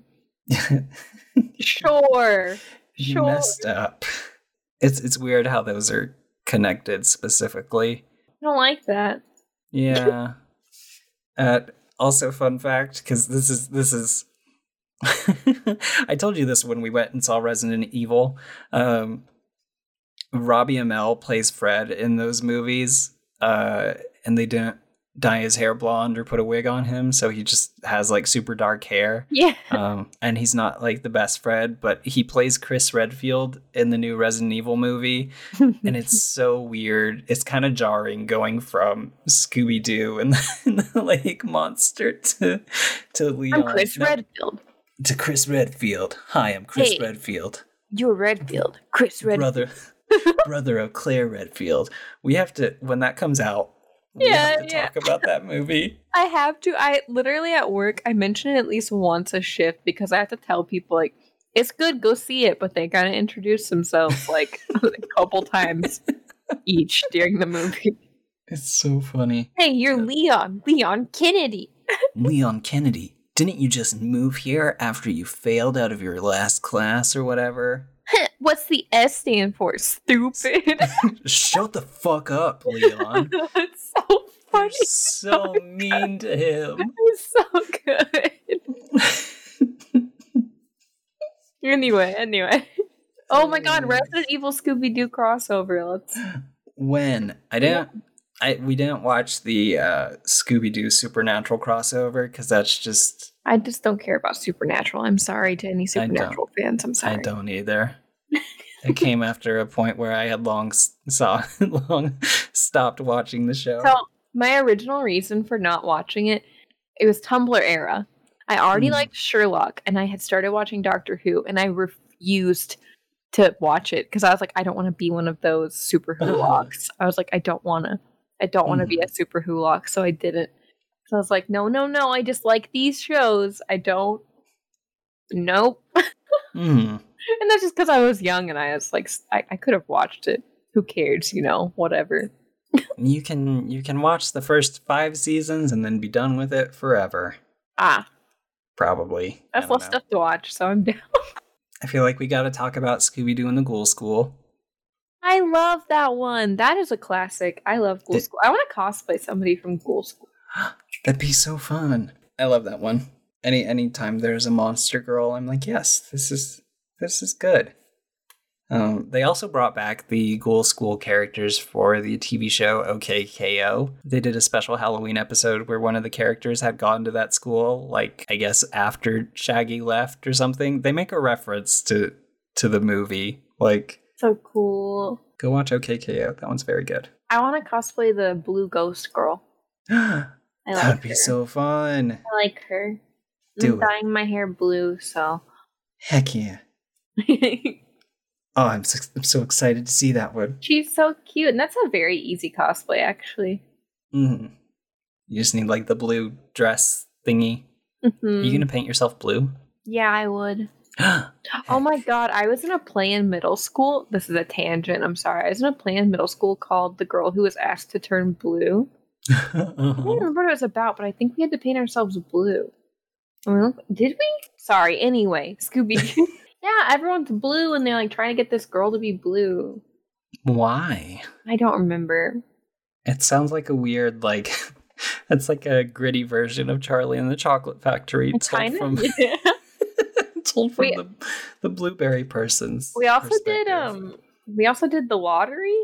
sure, you sure. messed up. It's it's weird how those are connected specifically. I don't like that. Yeah. uh, also, fun fact because this is this is. I told you this when we went and saw Resident Evil. Um, Robbie Amell plays Fred in those movies, uh, and they didn't dye his hair blonde or put a wig on him, so he just has like super dark hair. Yeah. Um, and he's not like the best Fred, but he plays Chris Redfield in the new Resident Evil movie, and it's so weird. It's kind of jarring going from Scooby Doo and, the Lake Monster to to Leon. I'm Chris No, Redfield. to Chris Redfield. Hi, I'm Chris Hey. Redfield, You're Redfield. Chris Redfield. brother brother of Claire Redfield. We have to when that comes out. We Yeah, have to yeah. talk about that movie. I have to. I literally at work, I mention it at least once a shift because I have to tell people like it's good, go see it, but they gotta introduce themselves like a couple times each during the movie. It's so funny. Hey, you're Leon, Leon Kennedy. Leon Kennedy, didn't you just move here after you failed out of your last class or whatever? What's the S stand for? Stupid. Shut the fuck up, Leon. it's so funny. You're so mean to him. It's so good. anyway, anyway. Oh my god, Resident Evil Scooby Doo crossover. Let's When I didn't, I we didn't watch the uh, Scooby Doo Supernatural crossover because that's just I just don't care about Supernatural. I'm sorry to any Supernatural fans. I'm sorry. I don't either. it came after a point where I had long saw long stopped watching the show. So my original reason for not watching it, it was Tumblr era. I already Hmm. liked Sherlock, and I had started watching Doctor Who, and I refused to watch it because I was like, I don't want to be one of those super Wholocks. I was like, I don't want to. I don't want to be a super Wholock, so I didn't. So I was like, no, no, no. I just like these shows. I don't. Nope. Hmm. And that's just because I was young and I was like, I could have watched it. Who cares, you know, whatever. You can you can watch the first five seasons and then be done with it forever. Ah, Probably. That's less know. stuff to watch, so I'm down. I feel like we got to talk about Scooby Doo and the Ghoul School. I love that one. That is a classic. I love Ghoul School. I want to cosplay somebody from Ghoul School. That'd be so fun. I love that one. Any anytime there's a monster girl, I'm like, yes, this is this is good. Um, they also brought back the Ghoul School characters for the TV show OKKO. They did a special Halloween episode where one of the characters had gone to that school, like I guess after Shaggy left or something. They make a reference to to the movie. Like, So cool. go watch OKKO. That one's very good. I want to cosplay the blue ghost girl. that I like would be her. so fun. I like her. Do I'm it. dyeing my hair blue, so. Heck yeah. Oh, I'm so, I'm so excited to see that one. She's so cute, and that's a very easy cosplay, actually. hmm You just need like the blue dress thingy. Mhm. Are you gonna paint yourself blue? Yeah, I would. Oh my god, I was in a play in middle school. This is a tangent, I'm sorry. I was in a play in middle school called The Girl Who Was Asked to Turn Blue. I don't Uh-huh. remember what it was about, but I think we had to paint ourselves blue. I mean, look- Did we? Sorry, anyway, Scooby yeah, everyone's blue and they're like trying to get this girl to be blue. Why? I don't remember. It sounds like a weird like. It's like a gritty version of Charlie and the Chocolate Factory, told Kind from of. told from We- the the blueberry person's. we also did um we also did the lottery,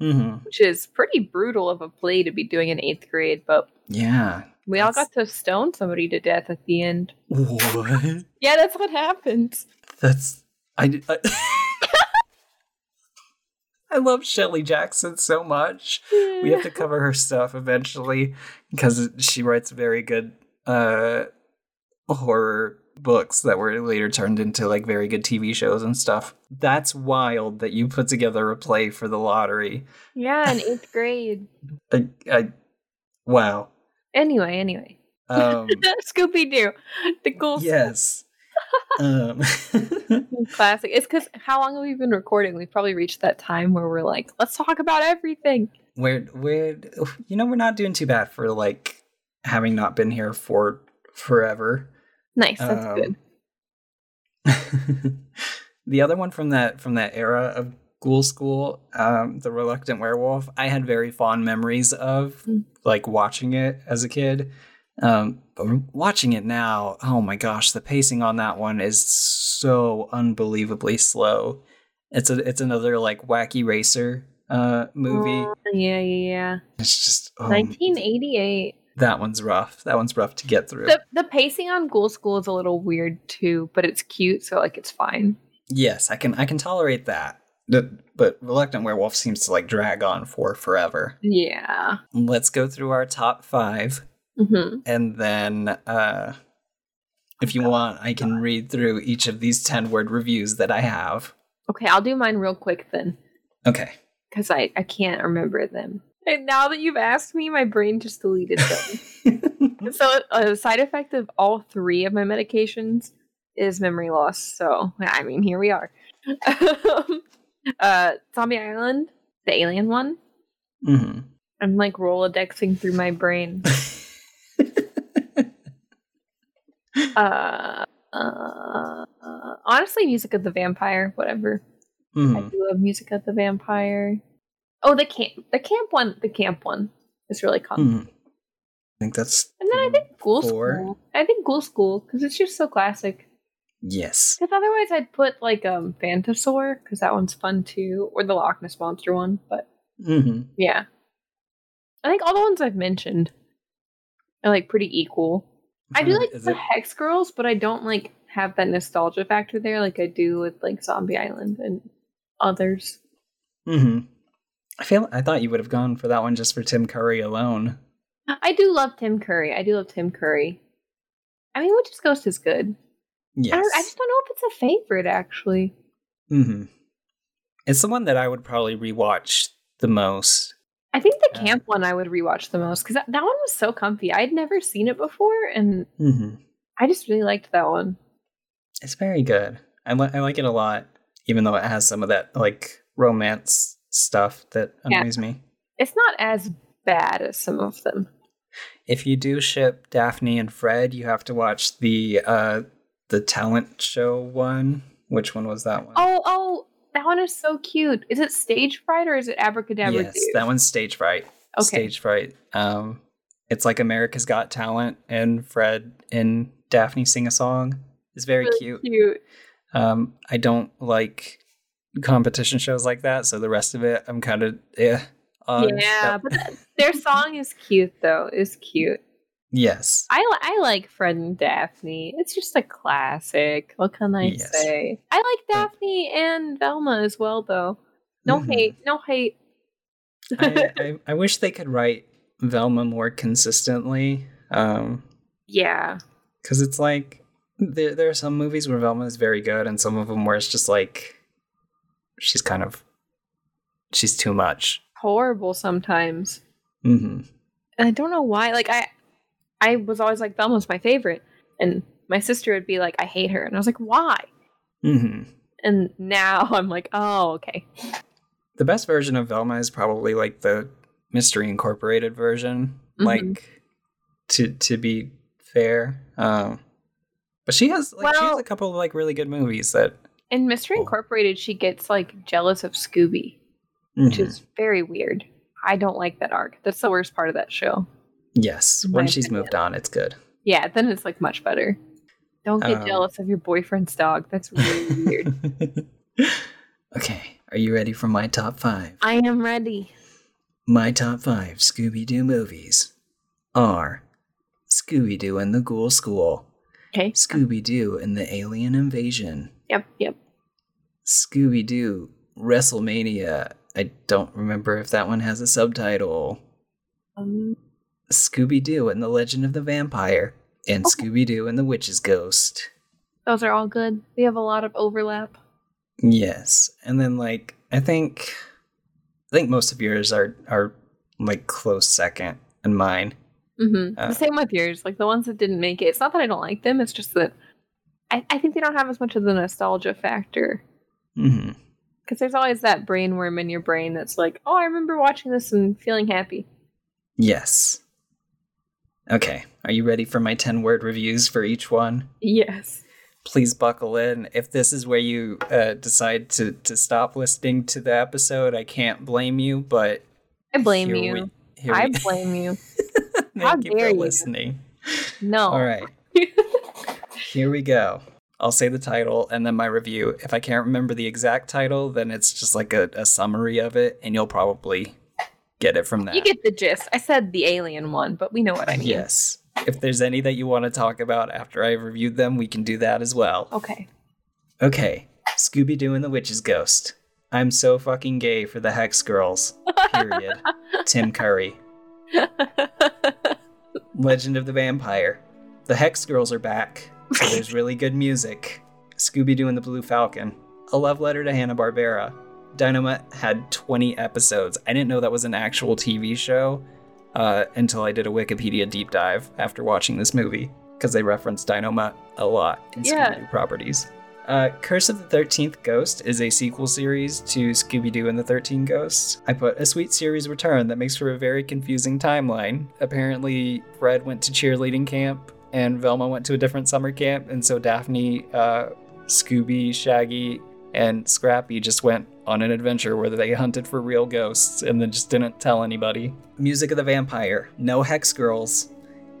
hmm which is pretty brutal of a play to be doing in eighth grade, but Yeah. we all got to stone somebody to death at the end. What? Yeah, that's what happens. That's I. I I love Shirley Jackson so much. We have to cover her stuff eventually because she writes very good uh horror books that were later turned into like very good TV shows and stuff. That's wild that you put together a play for the lottery. Yeah, in eighth grade. I, I wow. Anyway, anyway. Um Scooby Doo. The cool yes. Um classic. It's because how long have we been recording? We've probably reached that time where we're like, let's talk about everything. we're we're you know we're not doing too bad for like having not been here for forever. Nice, that's Um, good. the other one from that from that era of Ghoul School, um, the Reluctant Werewolf, I had very fond memories of, Mm. like watching it as a kid. Um, but watching it now, oh my gosh, the pacing on that one is so unbelievably slow. It's a it's another like wacky racer uh, movie. Oh, yeah, yeah, yeah. It's just oh, 1988. That one's rough. That one's rough to get through. The the pacing on Ghoul School is a little weird too, but it's cute, so like it's fine. yes, I can I can tolerate that. But Reluctant Werewolf seems to like drag on for forever. Yeah. Let's go through our top five, hmm and then uh, if you want, I can read through each of these ten word reviews that I have. Okay, I'll do mine real quick then, Okay. because I I can't remember them. And now that you've asked me, my brain just deleted them. so a side effect of all three of my medications is memory loss. So I mean, here we are. uh, Zombie Island, the alien one. hmm I'm like rolodexing through my brain. Uh, uh, honestly, Music of the Vampire, whatever. I hmm do love Music of the Vampire. Oh, the camp, the camp one, the camp one is really fun. hmm I think that's And then I think Ghoul Four. School. I think Ghoul School because it's just so classic. yes. Because otherwise, I'd put like um Phantosaur because that one's fun too, or the Loch Ness monster one. But hmm yeah, I think all the ones I've mentioned are like pretty equal. I do like Is the it- Hex Girls, but I don't like have that nostalgia factor there like I do with like Zombie Island and others. hmm I feel I thought you would have gone for that one just for Tim Curry alone. I do love Tim Curry. I do love Tim Curry. I mean, Witch's Ghost is good. Yes. I, I just don't know if it's a favorite actually. hmm It's the one that I would probably rewatch the most. I think the Yeah. camp one I would rewatch the most because that, that one was so comfy. I'd never seen it before, and hmm I just really liked that one. It's very good. I, li- I like it a lot, even though it has some of that like romance stuff that Yeah. annoys me. It's not as bad as some of them. If you do ship Daphne and Fred, you have to watch the uh the talent show one. Which one was that one? Oh, oh, that one is so cute. Is it Stage Fright or is it Abracadabra? yes, that one's stage fright. Okay. Stage fright. Um, it's like America's Got Talent, and Fred and Daphne sing a song. It's very Really cute. cute. Um, I don't like competition shows like that, so the rest of it, I'm kind of yeah. yeah, but th- their song is cute though. It's cute. yes, I I like Fred and Daphne. It's just a classic. What can I Yes. say? I like Daphne and Velma as well though. No Mhm. hate. No hate. I, I, I wish they could write Velma more consistently. Um, yeah. because it's like there there are some movies where Velma is very good, and some of them where it's just like she's kind of she's too much. Horrible sometimes. hmm And I don't know why. Like I I was always like Velma's my favorite. And my sister would be like, I hate her. And I was like, why? hmm And now I'm like, oh, okay. The best version of Velma is probably like the Mystery Incorporated version. Mhm. Like to to be fair, um, but she has like she has a couple of like really good movies that. In Mystery Incorporated, she gets like jealous of Scooby, which Mhm. is very weird. I don't like that arc. That's the worst part of that show. yes, in when she's opinion. moved on, it's good. Yeah, then it's like much better. Don't get Um, jealous of your boyfriend's dog. That's really weird. okay, are you ready for my top five? I am ready. My top five Scooby Doo movies are Scooby Doo and the Ghoul School, Okay. Scooby Doo and the Alien Invasion, Yep, yep. Scooby Doo WrestleMania. I don't remember if that one has a subtitle. Um, Scooby Doo and the Legend of the Vampire, and Okay. Scooby Doo and the Witch's Ghost. those are all good. We have a lot of overlap. Yes, and then like I think, I think most of yours are are like close second, and mine. Mm-hmm. Uh, the same with yours. Like the ones that didn't make it. It's not that I don't like them. It's just that I, I think they don't have as much of the nostalgia factor. Because there's always that brain worm in your brain that's like, oh, I remember watching this and feeling happy. Yes. Okay, are you ready for my ten word reviews for each one? Yes. Please buckle in. If this is where you uh, decide to to stop listening to the episode, I can't blame you. But I blame you. we- I we- blame you. Thank How you dare for you. listening. No. All right. Here we go. I'll say the title and then my review. If I can't remember the exact title, then it's just like a, a summary of it, and you'll probably get it from that. You get the gist. I said the alien one, but we know what I mean. Yes. If there's any that you want to talk about after I've reviewed them, we can do that as well. Okay. Okay. Scooby Doo and the Witch's Ghost. I'm so fucking gay for the Hex Girls. Period. Tim Curry. Legend of the Vampire. The Hex Girls are back, there's really good music. Scooby Doo and the Blue Falcon. A love letter to Hanna Barbera. Dynomutt had 20 episodes. I didn't know that was an actual TV show uh, until I did a Wikipedia deep dive after watching this movie because they reference Dynomutt a lot in Yeah. Scooby Doo properties. Uh, Curse of the 13th Ghost is a sequel series to Scooby Doo and the 13 Ghosts. I put a sweet series return that makes for a very confusing timeline. Apparently, Fred went to cheerleading camp and Velma went to a different summer camp, and so Daphne, uh, Scooby, Shaggy, and Scrappy just went on an adventure where they hunted for real ghosts and then just didn't tell anybody. Music of the Vampire. No Hex Girls.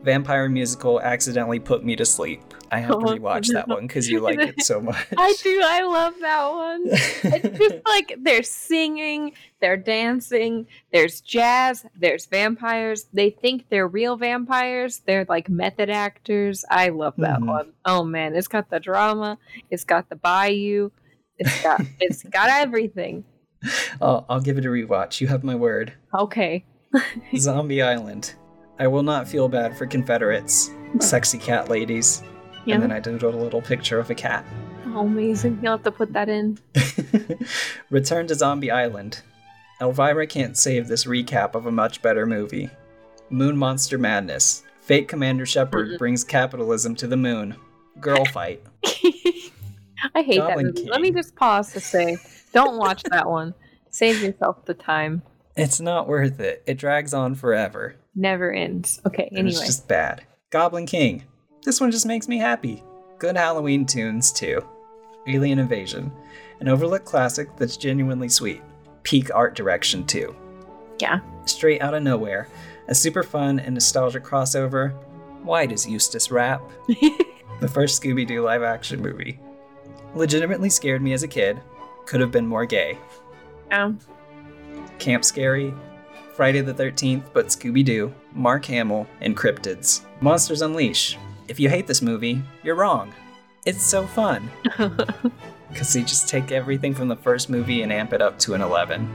Vampire musical accidentally put me to sleep. I have to Oh, rewatch that one because you like it so much. I do. I love that one. It's just like they're singing, they're dancing, there's jazz, there's vampires. They think they're real vampires. They're like method actors. I love that Mhm. one. Oh man, it's got the drama, it's got the bayou, it's got it's got everything. I'll, I'll give it a rewatch. You have my word. Okay. Zombie Island. I will not feel bad for Confederates. Sexy cat ladies. Yeah. And then I did a little picture of a cat. Oh, amazing. You'll have to put that in. Return to Zombie Island. Elvira can't save this recap of a much better movie. Moon Monster Madness. Fate Commander Shepard brings capitalism to the moon. Girl fight. I hate Goblin that movie. Let me just pause to say, don't watch that one. Save yourself the time. It's not worth it. It drags on forever. Never ends. Okay, anyway. It's just bad. Goblin King. This one just makes me happy. Good Halloween tunes, too. Alien Invasion. An overlooked classic that's genuinely sweet. Peak art direction, too. Yeah. Straight out of nowhere. A super fun and nostalgic crossover. Why does Eustace rap? the first Scooby Doo live action movie. Legitimately scared me as a kid. Could have been more gay. Um, Camp Scary, Friday the 13th, but Scooby Doo, Mark Hamill, and Cryptids. Monsters Unleash. If you hate this movie, you're wrong. It's so fun. Because they just take everything from the first movie and amp it up to an 11.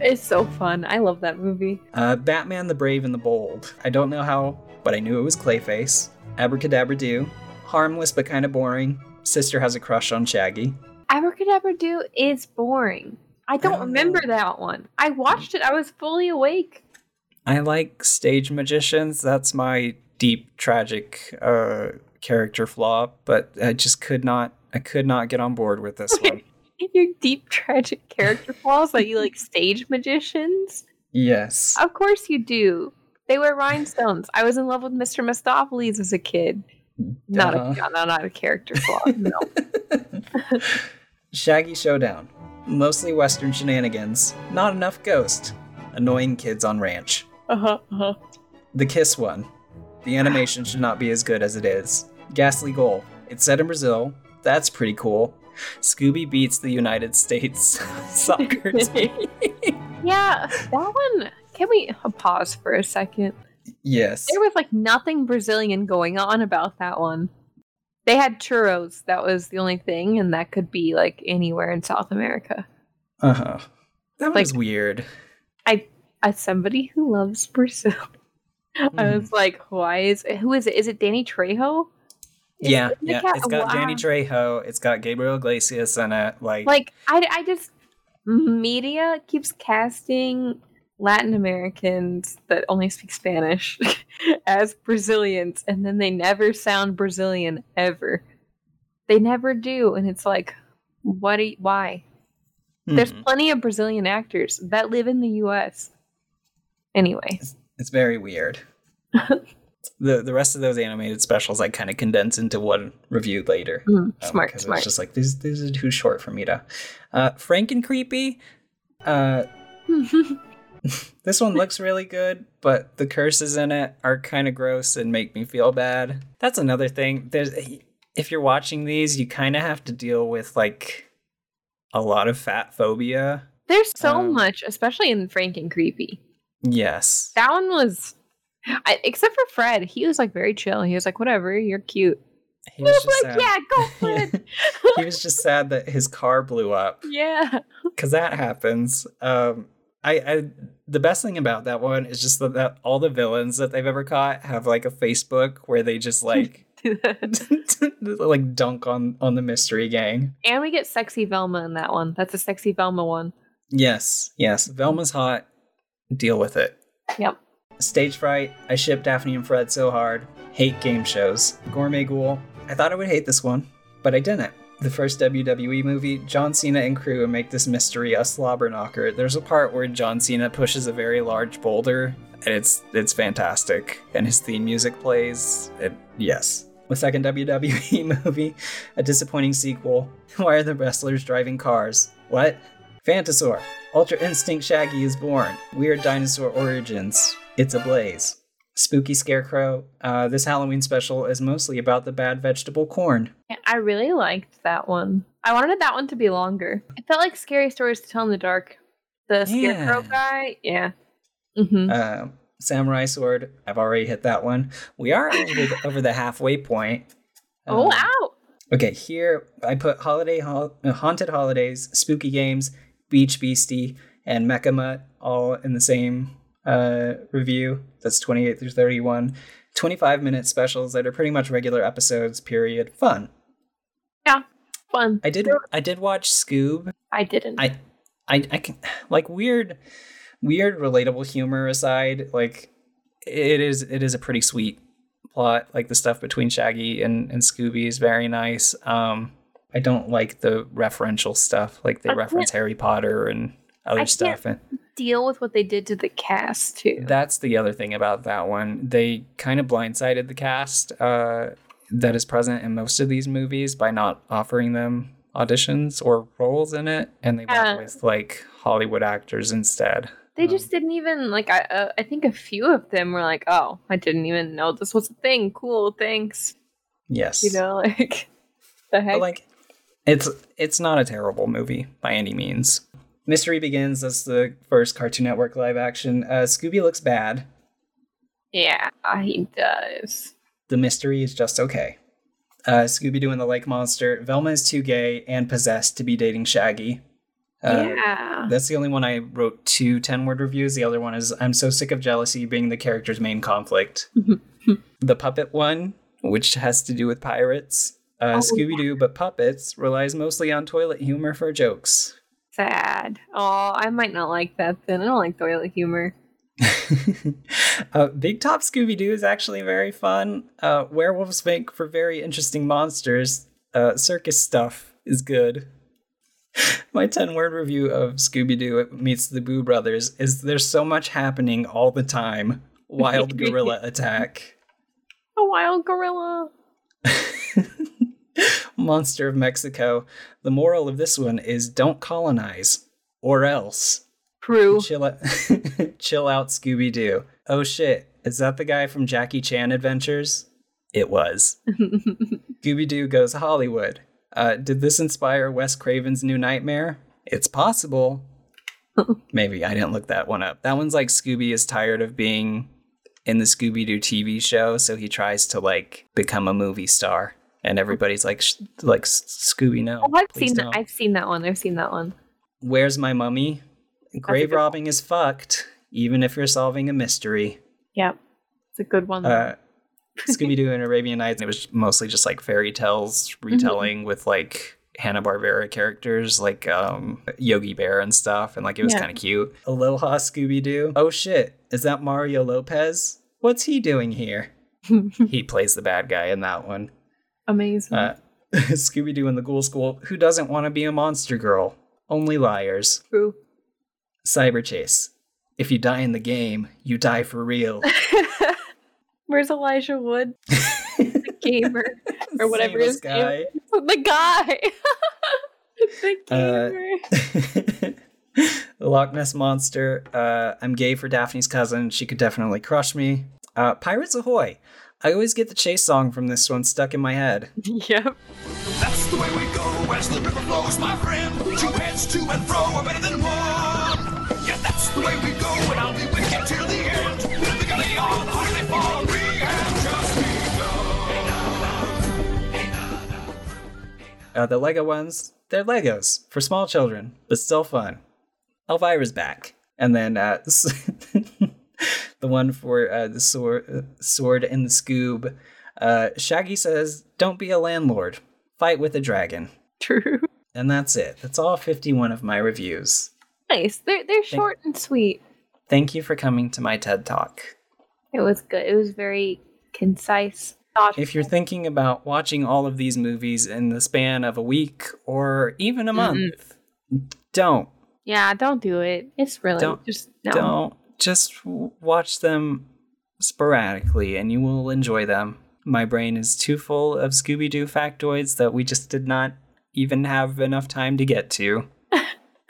it's so fun. I love that movie. Uh, Batman the Brave and the Bold. I don't know how, but I knew it was Clayface. Abracadabra Doo. Harmless but kind of boring. Sister has a crush on Shaggy. Abracadabra Doo is boring. I don't, don't remember know. that one. I watched it. I was fully awake. I like stage magicians. That's my deep tragic uh, character flaw, but I just could not. I could not get on board with this one. Your deep tragic character flaws that you like stage magicians. Yes. Of course you do. They wear rhinestones. I was in love with Mr. Mistoffelees as a kid. Not a Duh. no, not a character flaw. No. Shaggy Showdown. Mostly Western shenanigans. Not enough ghost. Annoying kids on ranch. uh-huh, uh-huh. The Kiss one. The animation should not be as good as it is. Ghastly Goal. It's set in Brazil. That's pretty cool. Scooby beats the United States soccer team. Yeah, that one. Can we uh, pause for a second? yes. There was like nothing Brazilian going on about that one. They had churros. That was the only thing, and that could be like anywhere in South America. Uh huh. That Like- was weird. I as somebody who loves Brazil, I Mhm. was like, why is who is it? Is it Danny Trejo? Is yeah, it yeah. Cat? It's got Danny Trejo. It's got Gabriel Iglesias in it. Like, Like I, I just media keeps casting Latin Americans that only speak Spanish as Brazilians, and then they never sound Brazilian ever. They never do, and it's like, what? You, why? There's mhm. plenty of Brazilian actors that live in the U.S. Anyway, it's very weird. the the rest of those animated specials I kind of condense into one review later. Mm, um, smart, smart. It's just like these these are too short for me to. Uh, Frankencreepy. Uh, this one looks really good, but the curses in it are kind of gross and make me feel bad. That's another thing. There's if you're watching these, you kind of have to deal with like a lot of fat phobia. There's so Um, much, especially in Frankencreepy. Yes. That one was, I, except for Fred, he was like very chill. He was like, "Whatever, you're cute." He was just like, sad. "Yeah, go Fred." he was just sad that his car blew up yeah. because that happens. Um, I, I the best thing about that one is just that, that all the villains that they've ever caught have like a Facebook where they just like like dunk on on the mystery gang. and we get sexy Velma in that one. That's a sexy Velma one. Yes, yes. Velma's hot. Deal with it. Yep. Stage fright. I ship Daphne and Fred so hard. Hate game shows. Gourmet Ghoul. I thought I would hate this one, but I didn't. The first WWE movie, John Cena and crew make this mystery a slobber knocker. There's a part where John Cena pushes a very large boulder, and it's it's fantastic. And his theme music plays. It, yes. The second WWE movie, a disappointing sequel. Why are the wrestlers driving cars? What? Phantosaur. Ultra Instinct Shaggy is born. Weird dinosaur origins. It's ablaze. Spooky Scarecrow. Uh, this Halloween special is mostly about the bad vegetable corn. I really liked that one. I wanted that one to be longer. It felt like scary stories to tell in the dark. The scarecrow Yeah. guy, yeah. hmm Uh, Samurai Sword. I've already hit that one. We are over the, over the halfway point. oh Um, wow! Okay, here I put holiday hol- uh, haunted holidays, spooky games, beach beastie, and Mecha Mutt all in the same uh, review. That's 28 through 31. 25 minute specials that are pretty much regular episodes. Period. Fun. Yeah, fun. I did. I did watch Scoob. I didn't. I, I, I can like weird, weird relatable humor aside. Like it is. It is a pretty sweet plot. Like the stuff between Shaggy and and Scooby is very nice. Um, I don't like the referential stuff. Like they reference Harry Potter and other I stuff. And Deal with what they did to the cast too. that's the other thing about that one. They kind of blindsided the cast uh, that is present in most of these movies by not offering them auditions or roles in it, and they Yeah. went with like Hollywood actors instead. They Um, just didn't even like. I uh, I think a few of them were like, "Oh, I didn't even know this was a thing. Cool, thanks." yes, You know, like the heck. but like it's it's not a terrible movie by any means. Mystery Begins that's the first Cartoon Network live action. Uh, Scooby looks bad. yeah, he does. The mystery is just okay. Uh, Scooby Doo and the Lake Monster. Velma is too gay and possessed to be dating Shaggy. Uh, yeah. That's the only one I wrote two 10 word reviews. The other one is I'm so sick of jealousy being the character's main conflict. the puppet one, which has to do with pirates. Uh, Oh, Scooby Doo, but puppets, relies mostly on toilet humor for jokes. Sad. Oh, I might not like that then. I don't like toilet humor. uh, Big Top Scooby Doo is actually very fun. Uh, werewolves make for very interesting monsters. Uh, circus stuff is good. My 10 word review of Scooby Doo meets the Boo Brothers is there's so much happening all the time. Wild gorilla attack. A wild gorilla. Monster of Mexico. The moral of this one is don't colonize or else. True. Chill out, chill out, Scooby Doo. Oh shit, is that the guy from Jackie Chan Adventures? It was. Scooby Doo goes Hollywood. Uh, did this inspire Wes Craven's New Nightmare? It's possible. Maybe I didn't look that one up. That one's like Scooby is tired of being in the Scooby Doo TV show, so he tries to like become a movie star, and everybody's like, Sh- like Scooby, no. oh, I've seen that. I've seen that one. I've seen that one. Where's my mummy? Grave robbing is fucked, even if you're solving a mystery. Yep. It's a good one. Uh, Scooby Doo and Arabian Nights, it was mostly just like fairy tales retelling with like Hanna Barbera characters like um, Yogi Bear and stuff, and like it was Yeah. kind of cute. Aloha Scooby Doo. Oh shit, is that Mario Lopez? What's he doing here? he plays the bad guy in that one. Amazing. Uh, Scooby Doo and the Ghoul School. Who doesn't want to be a monster girl? Only liars. True. Cyber Chase. If you die in the game, you die for real. Where's Elijah Wood? the gamer. Or whatever Same his guy. The guy. the Uh, gamer. the Loch Ness Monster. Uh, I'm gay for Daphne's cousin. She could definitely crush me. Uh, Pirates Ahoy! I always get the chase song from this one stuck in my head. yep. That's the way we go as the river flows, my friend. Two heads to and fro are better than one. Yeah, that's the way we go, and I'll be with you till the end. The gully on, the hard they fall, we have just begun. Uh, the Lego ones, they're Legos for small children, but still fun. Elvira's back. And then uh, the one for uh, the sword, uh, sword in the Scoob. Uh, Shaggy says, "Don't be a landlord. Fight with a dragon." True. And that's it. That's all 51 of my reviews. Nice. They're they're short and sweet. Thank you for coming to my TED Talk. It was good. It was very concise. thoughtful. If you're thinking about watching all of these movies in the span of a week or even a month, don't. yeah, don't do it. It's really Don't- just no. Don't. Just watch them sporadically and you will enjoy them. My brain is too full of Scooby Doo factoids that we just did not even have enough time to get to.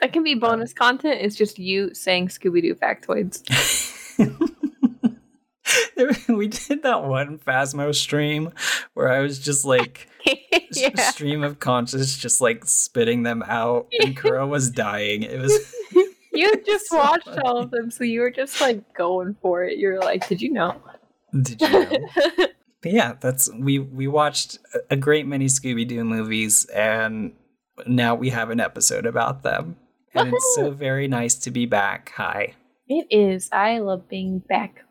That can be bonus um, content. It's just you saying Scooby Doo factoids. we did that one Phasmo stream where I was just like yeah. stream of conscious, just like spitting them out, and Kuro was dying. It was You just So watched funny. all of them, so you were just like going for it. You're like, did you know? did you know? Yeah, that's we we watched a- great many Scooby Doo movies, and now we have an episode about them, and it's so very nice to be back. Hi. it is. I love being back.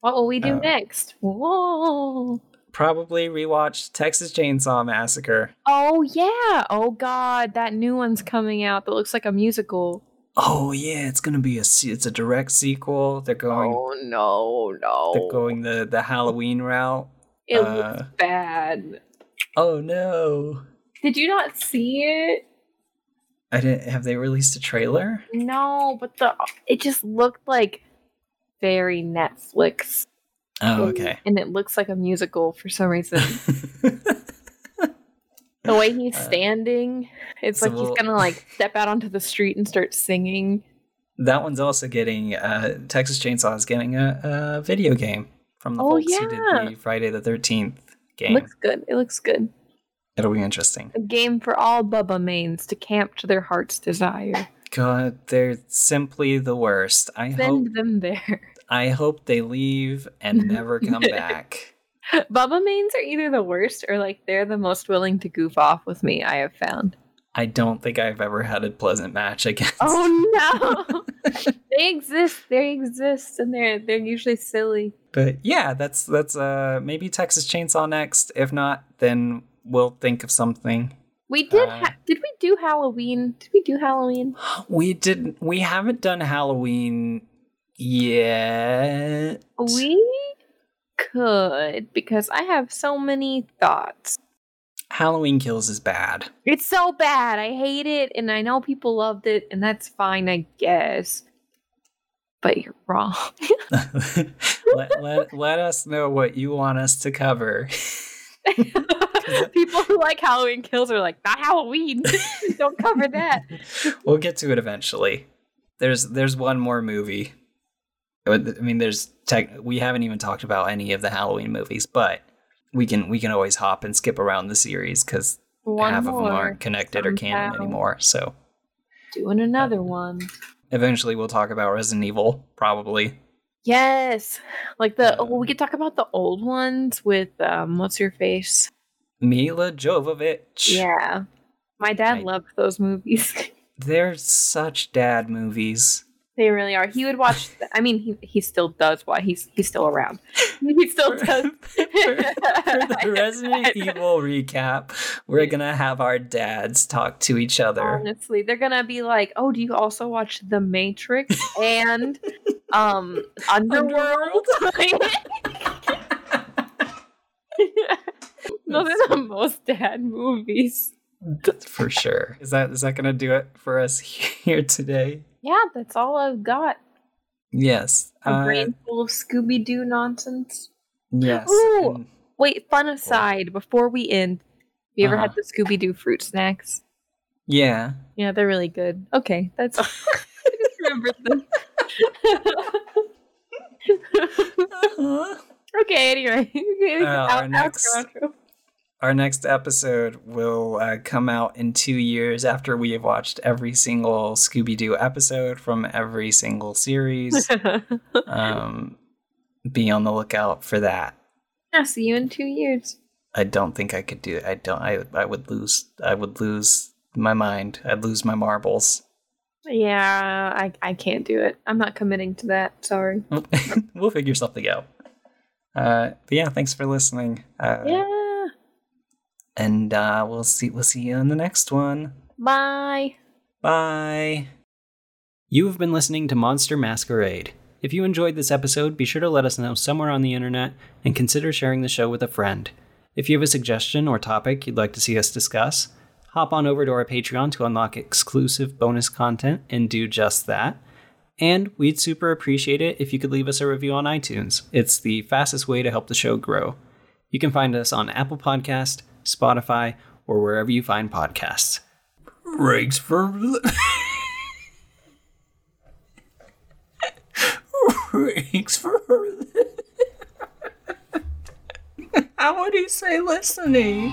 What will we do Oh. next? Whoa. Probably rewatch Texas Chainsaw Massacre. Oh yeah. Oh god, that new one's coming out that looks like a musical. Oh yeah, it's gonna be a it's a direct sequel. They're going Oh no, no. they're going the the Halloween route. it uh, looks bad. Oh no. Did you not see it? I didn't have they released a trailer? No, but the it just looked like very Netflix. Oh, and- okay. And it looks like a musical for some reason. the way he's Uh, standing, it's so like he's gonna like step out onto the street and start singing. that one's also getting uh Texas Chainsaw is getting a, a video game from the Oh, folks who did the Friday the thirteenth game. Looks good. It looks good. It'll be interesting. A game for all Bubba mains to camp to their heart's desire. God, they're simply the worst. I hope Send them there. I hope they leave and never come back. Bubba mains are either the worst or like they're the most willing to goof off with me. I have found. I don't think I've ever had a pleasant match against. Oh no! they exist. They exist, and they're they're usually silly. But yeah, that's that's uh maybe Texas Chainsaw next. If not, then we'll think of something. We did. Uh, Ha- did we do Halloween? Did we do Halloween? We didn't. We haven't done Halloween yet. We could because I have so many thoughts. Halloween Kills is bad. It's so bad. I hate it, and I know people loved it, and that's fine, I guess. But you're wrong. let, let, let us know what you want us to cover. people who like Halloween kills are like, not Halloween. Don't cover that. we'll get to it eventually. There's there's one more movie. I mean, there's tech. We haven't even talked about any of the Halloween movies, but we can we can always hop and skip around the series because half of them aren't connected or canon anymore. So Doing another one. eventually, we'll talk about Resident Evil, probably. Yes. Like the Uh, oh, we could talk about the old ones with um what's your face? Milla Jovovich. Yeah. My dad I- loved those movies. They're such dad movies. They really are. He would watch th- I mean he, he still does why he's he's still around. He still For- does. for, for the Resident Evil recap, we're gonna have our dads talk to each other. Honestly, they're gonna be like, "Oh, do you also watch The Matrix and um Underworld?" Those are the most dad movies. for sure. Is that is that gonna do it for us here today? Yeah, that's all I've got. Yes. A uh, brain full of Scooby Doo nonsense. yes. Ooh. and- Wait, fun aside, before we end, have you ever had Uh-huh. the Scooby Doo fruit snacks? yeah. Yeah, they're really good. Okay, that's all. I just remembered them. Uh-huh. Okay, anyway. Uh, our Out- next- outro, outro. Our next episode will uh, come out in two years after we have watched every single Scooby Doo episode from every single series. um, be on the lookout for that. I'll see you in two years. I don't think I could do it. I don't. I I would lose. I would lose my mind. I'd lose my marbles. Yeah, I, I can't do it. I'm not committing to that. Sorry. we'll figure something out. Uh, but yeah, thanks for listening. Uh, Yeah. And uh, we'll see. We'll see you on the next one. Bye. Bye. You have been listening to Monster Masquerade. If you enjoyed this episode, be sure to let us know somewhere on the internet and consider sharing the show with a friend. If you have a suggestion or topic you'd like to see us discuss, hop on over to our Patreon to unlock exclusive bonus content and do just that. And we'd super appreciate it if you could leave us a review on iTunes. It's the fastest way to help the show grow. You can find us on Apple Podcast, Spotify, or wherever you find podcasts. Breaks for Breaks for How would he say listening?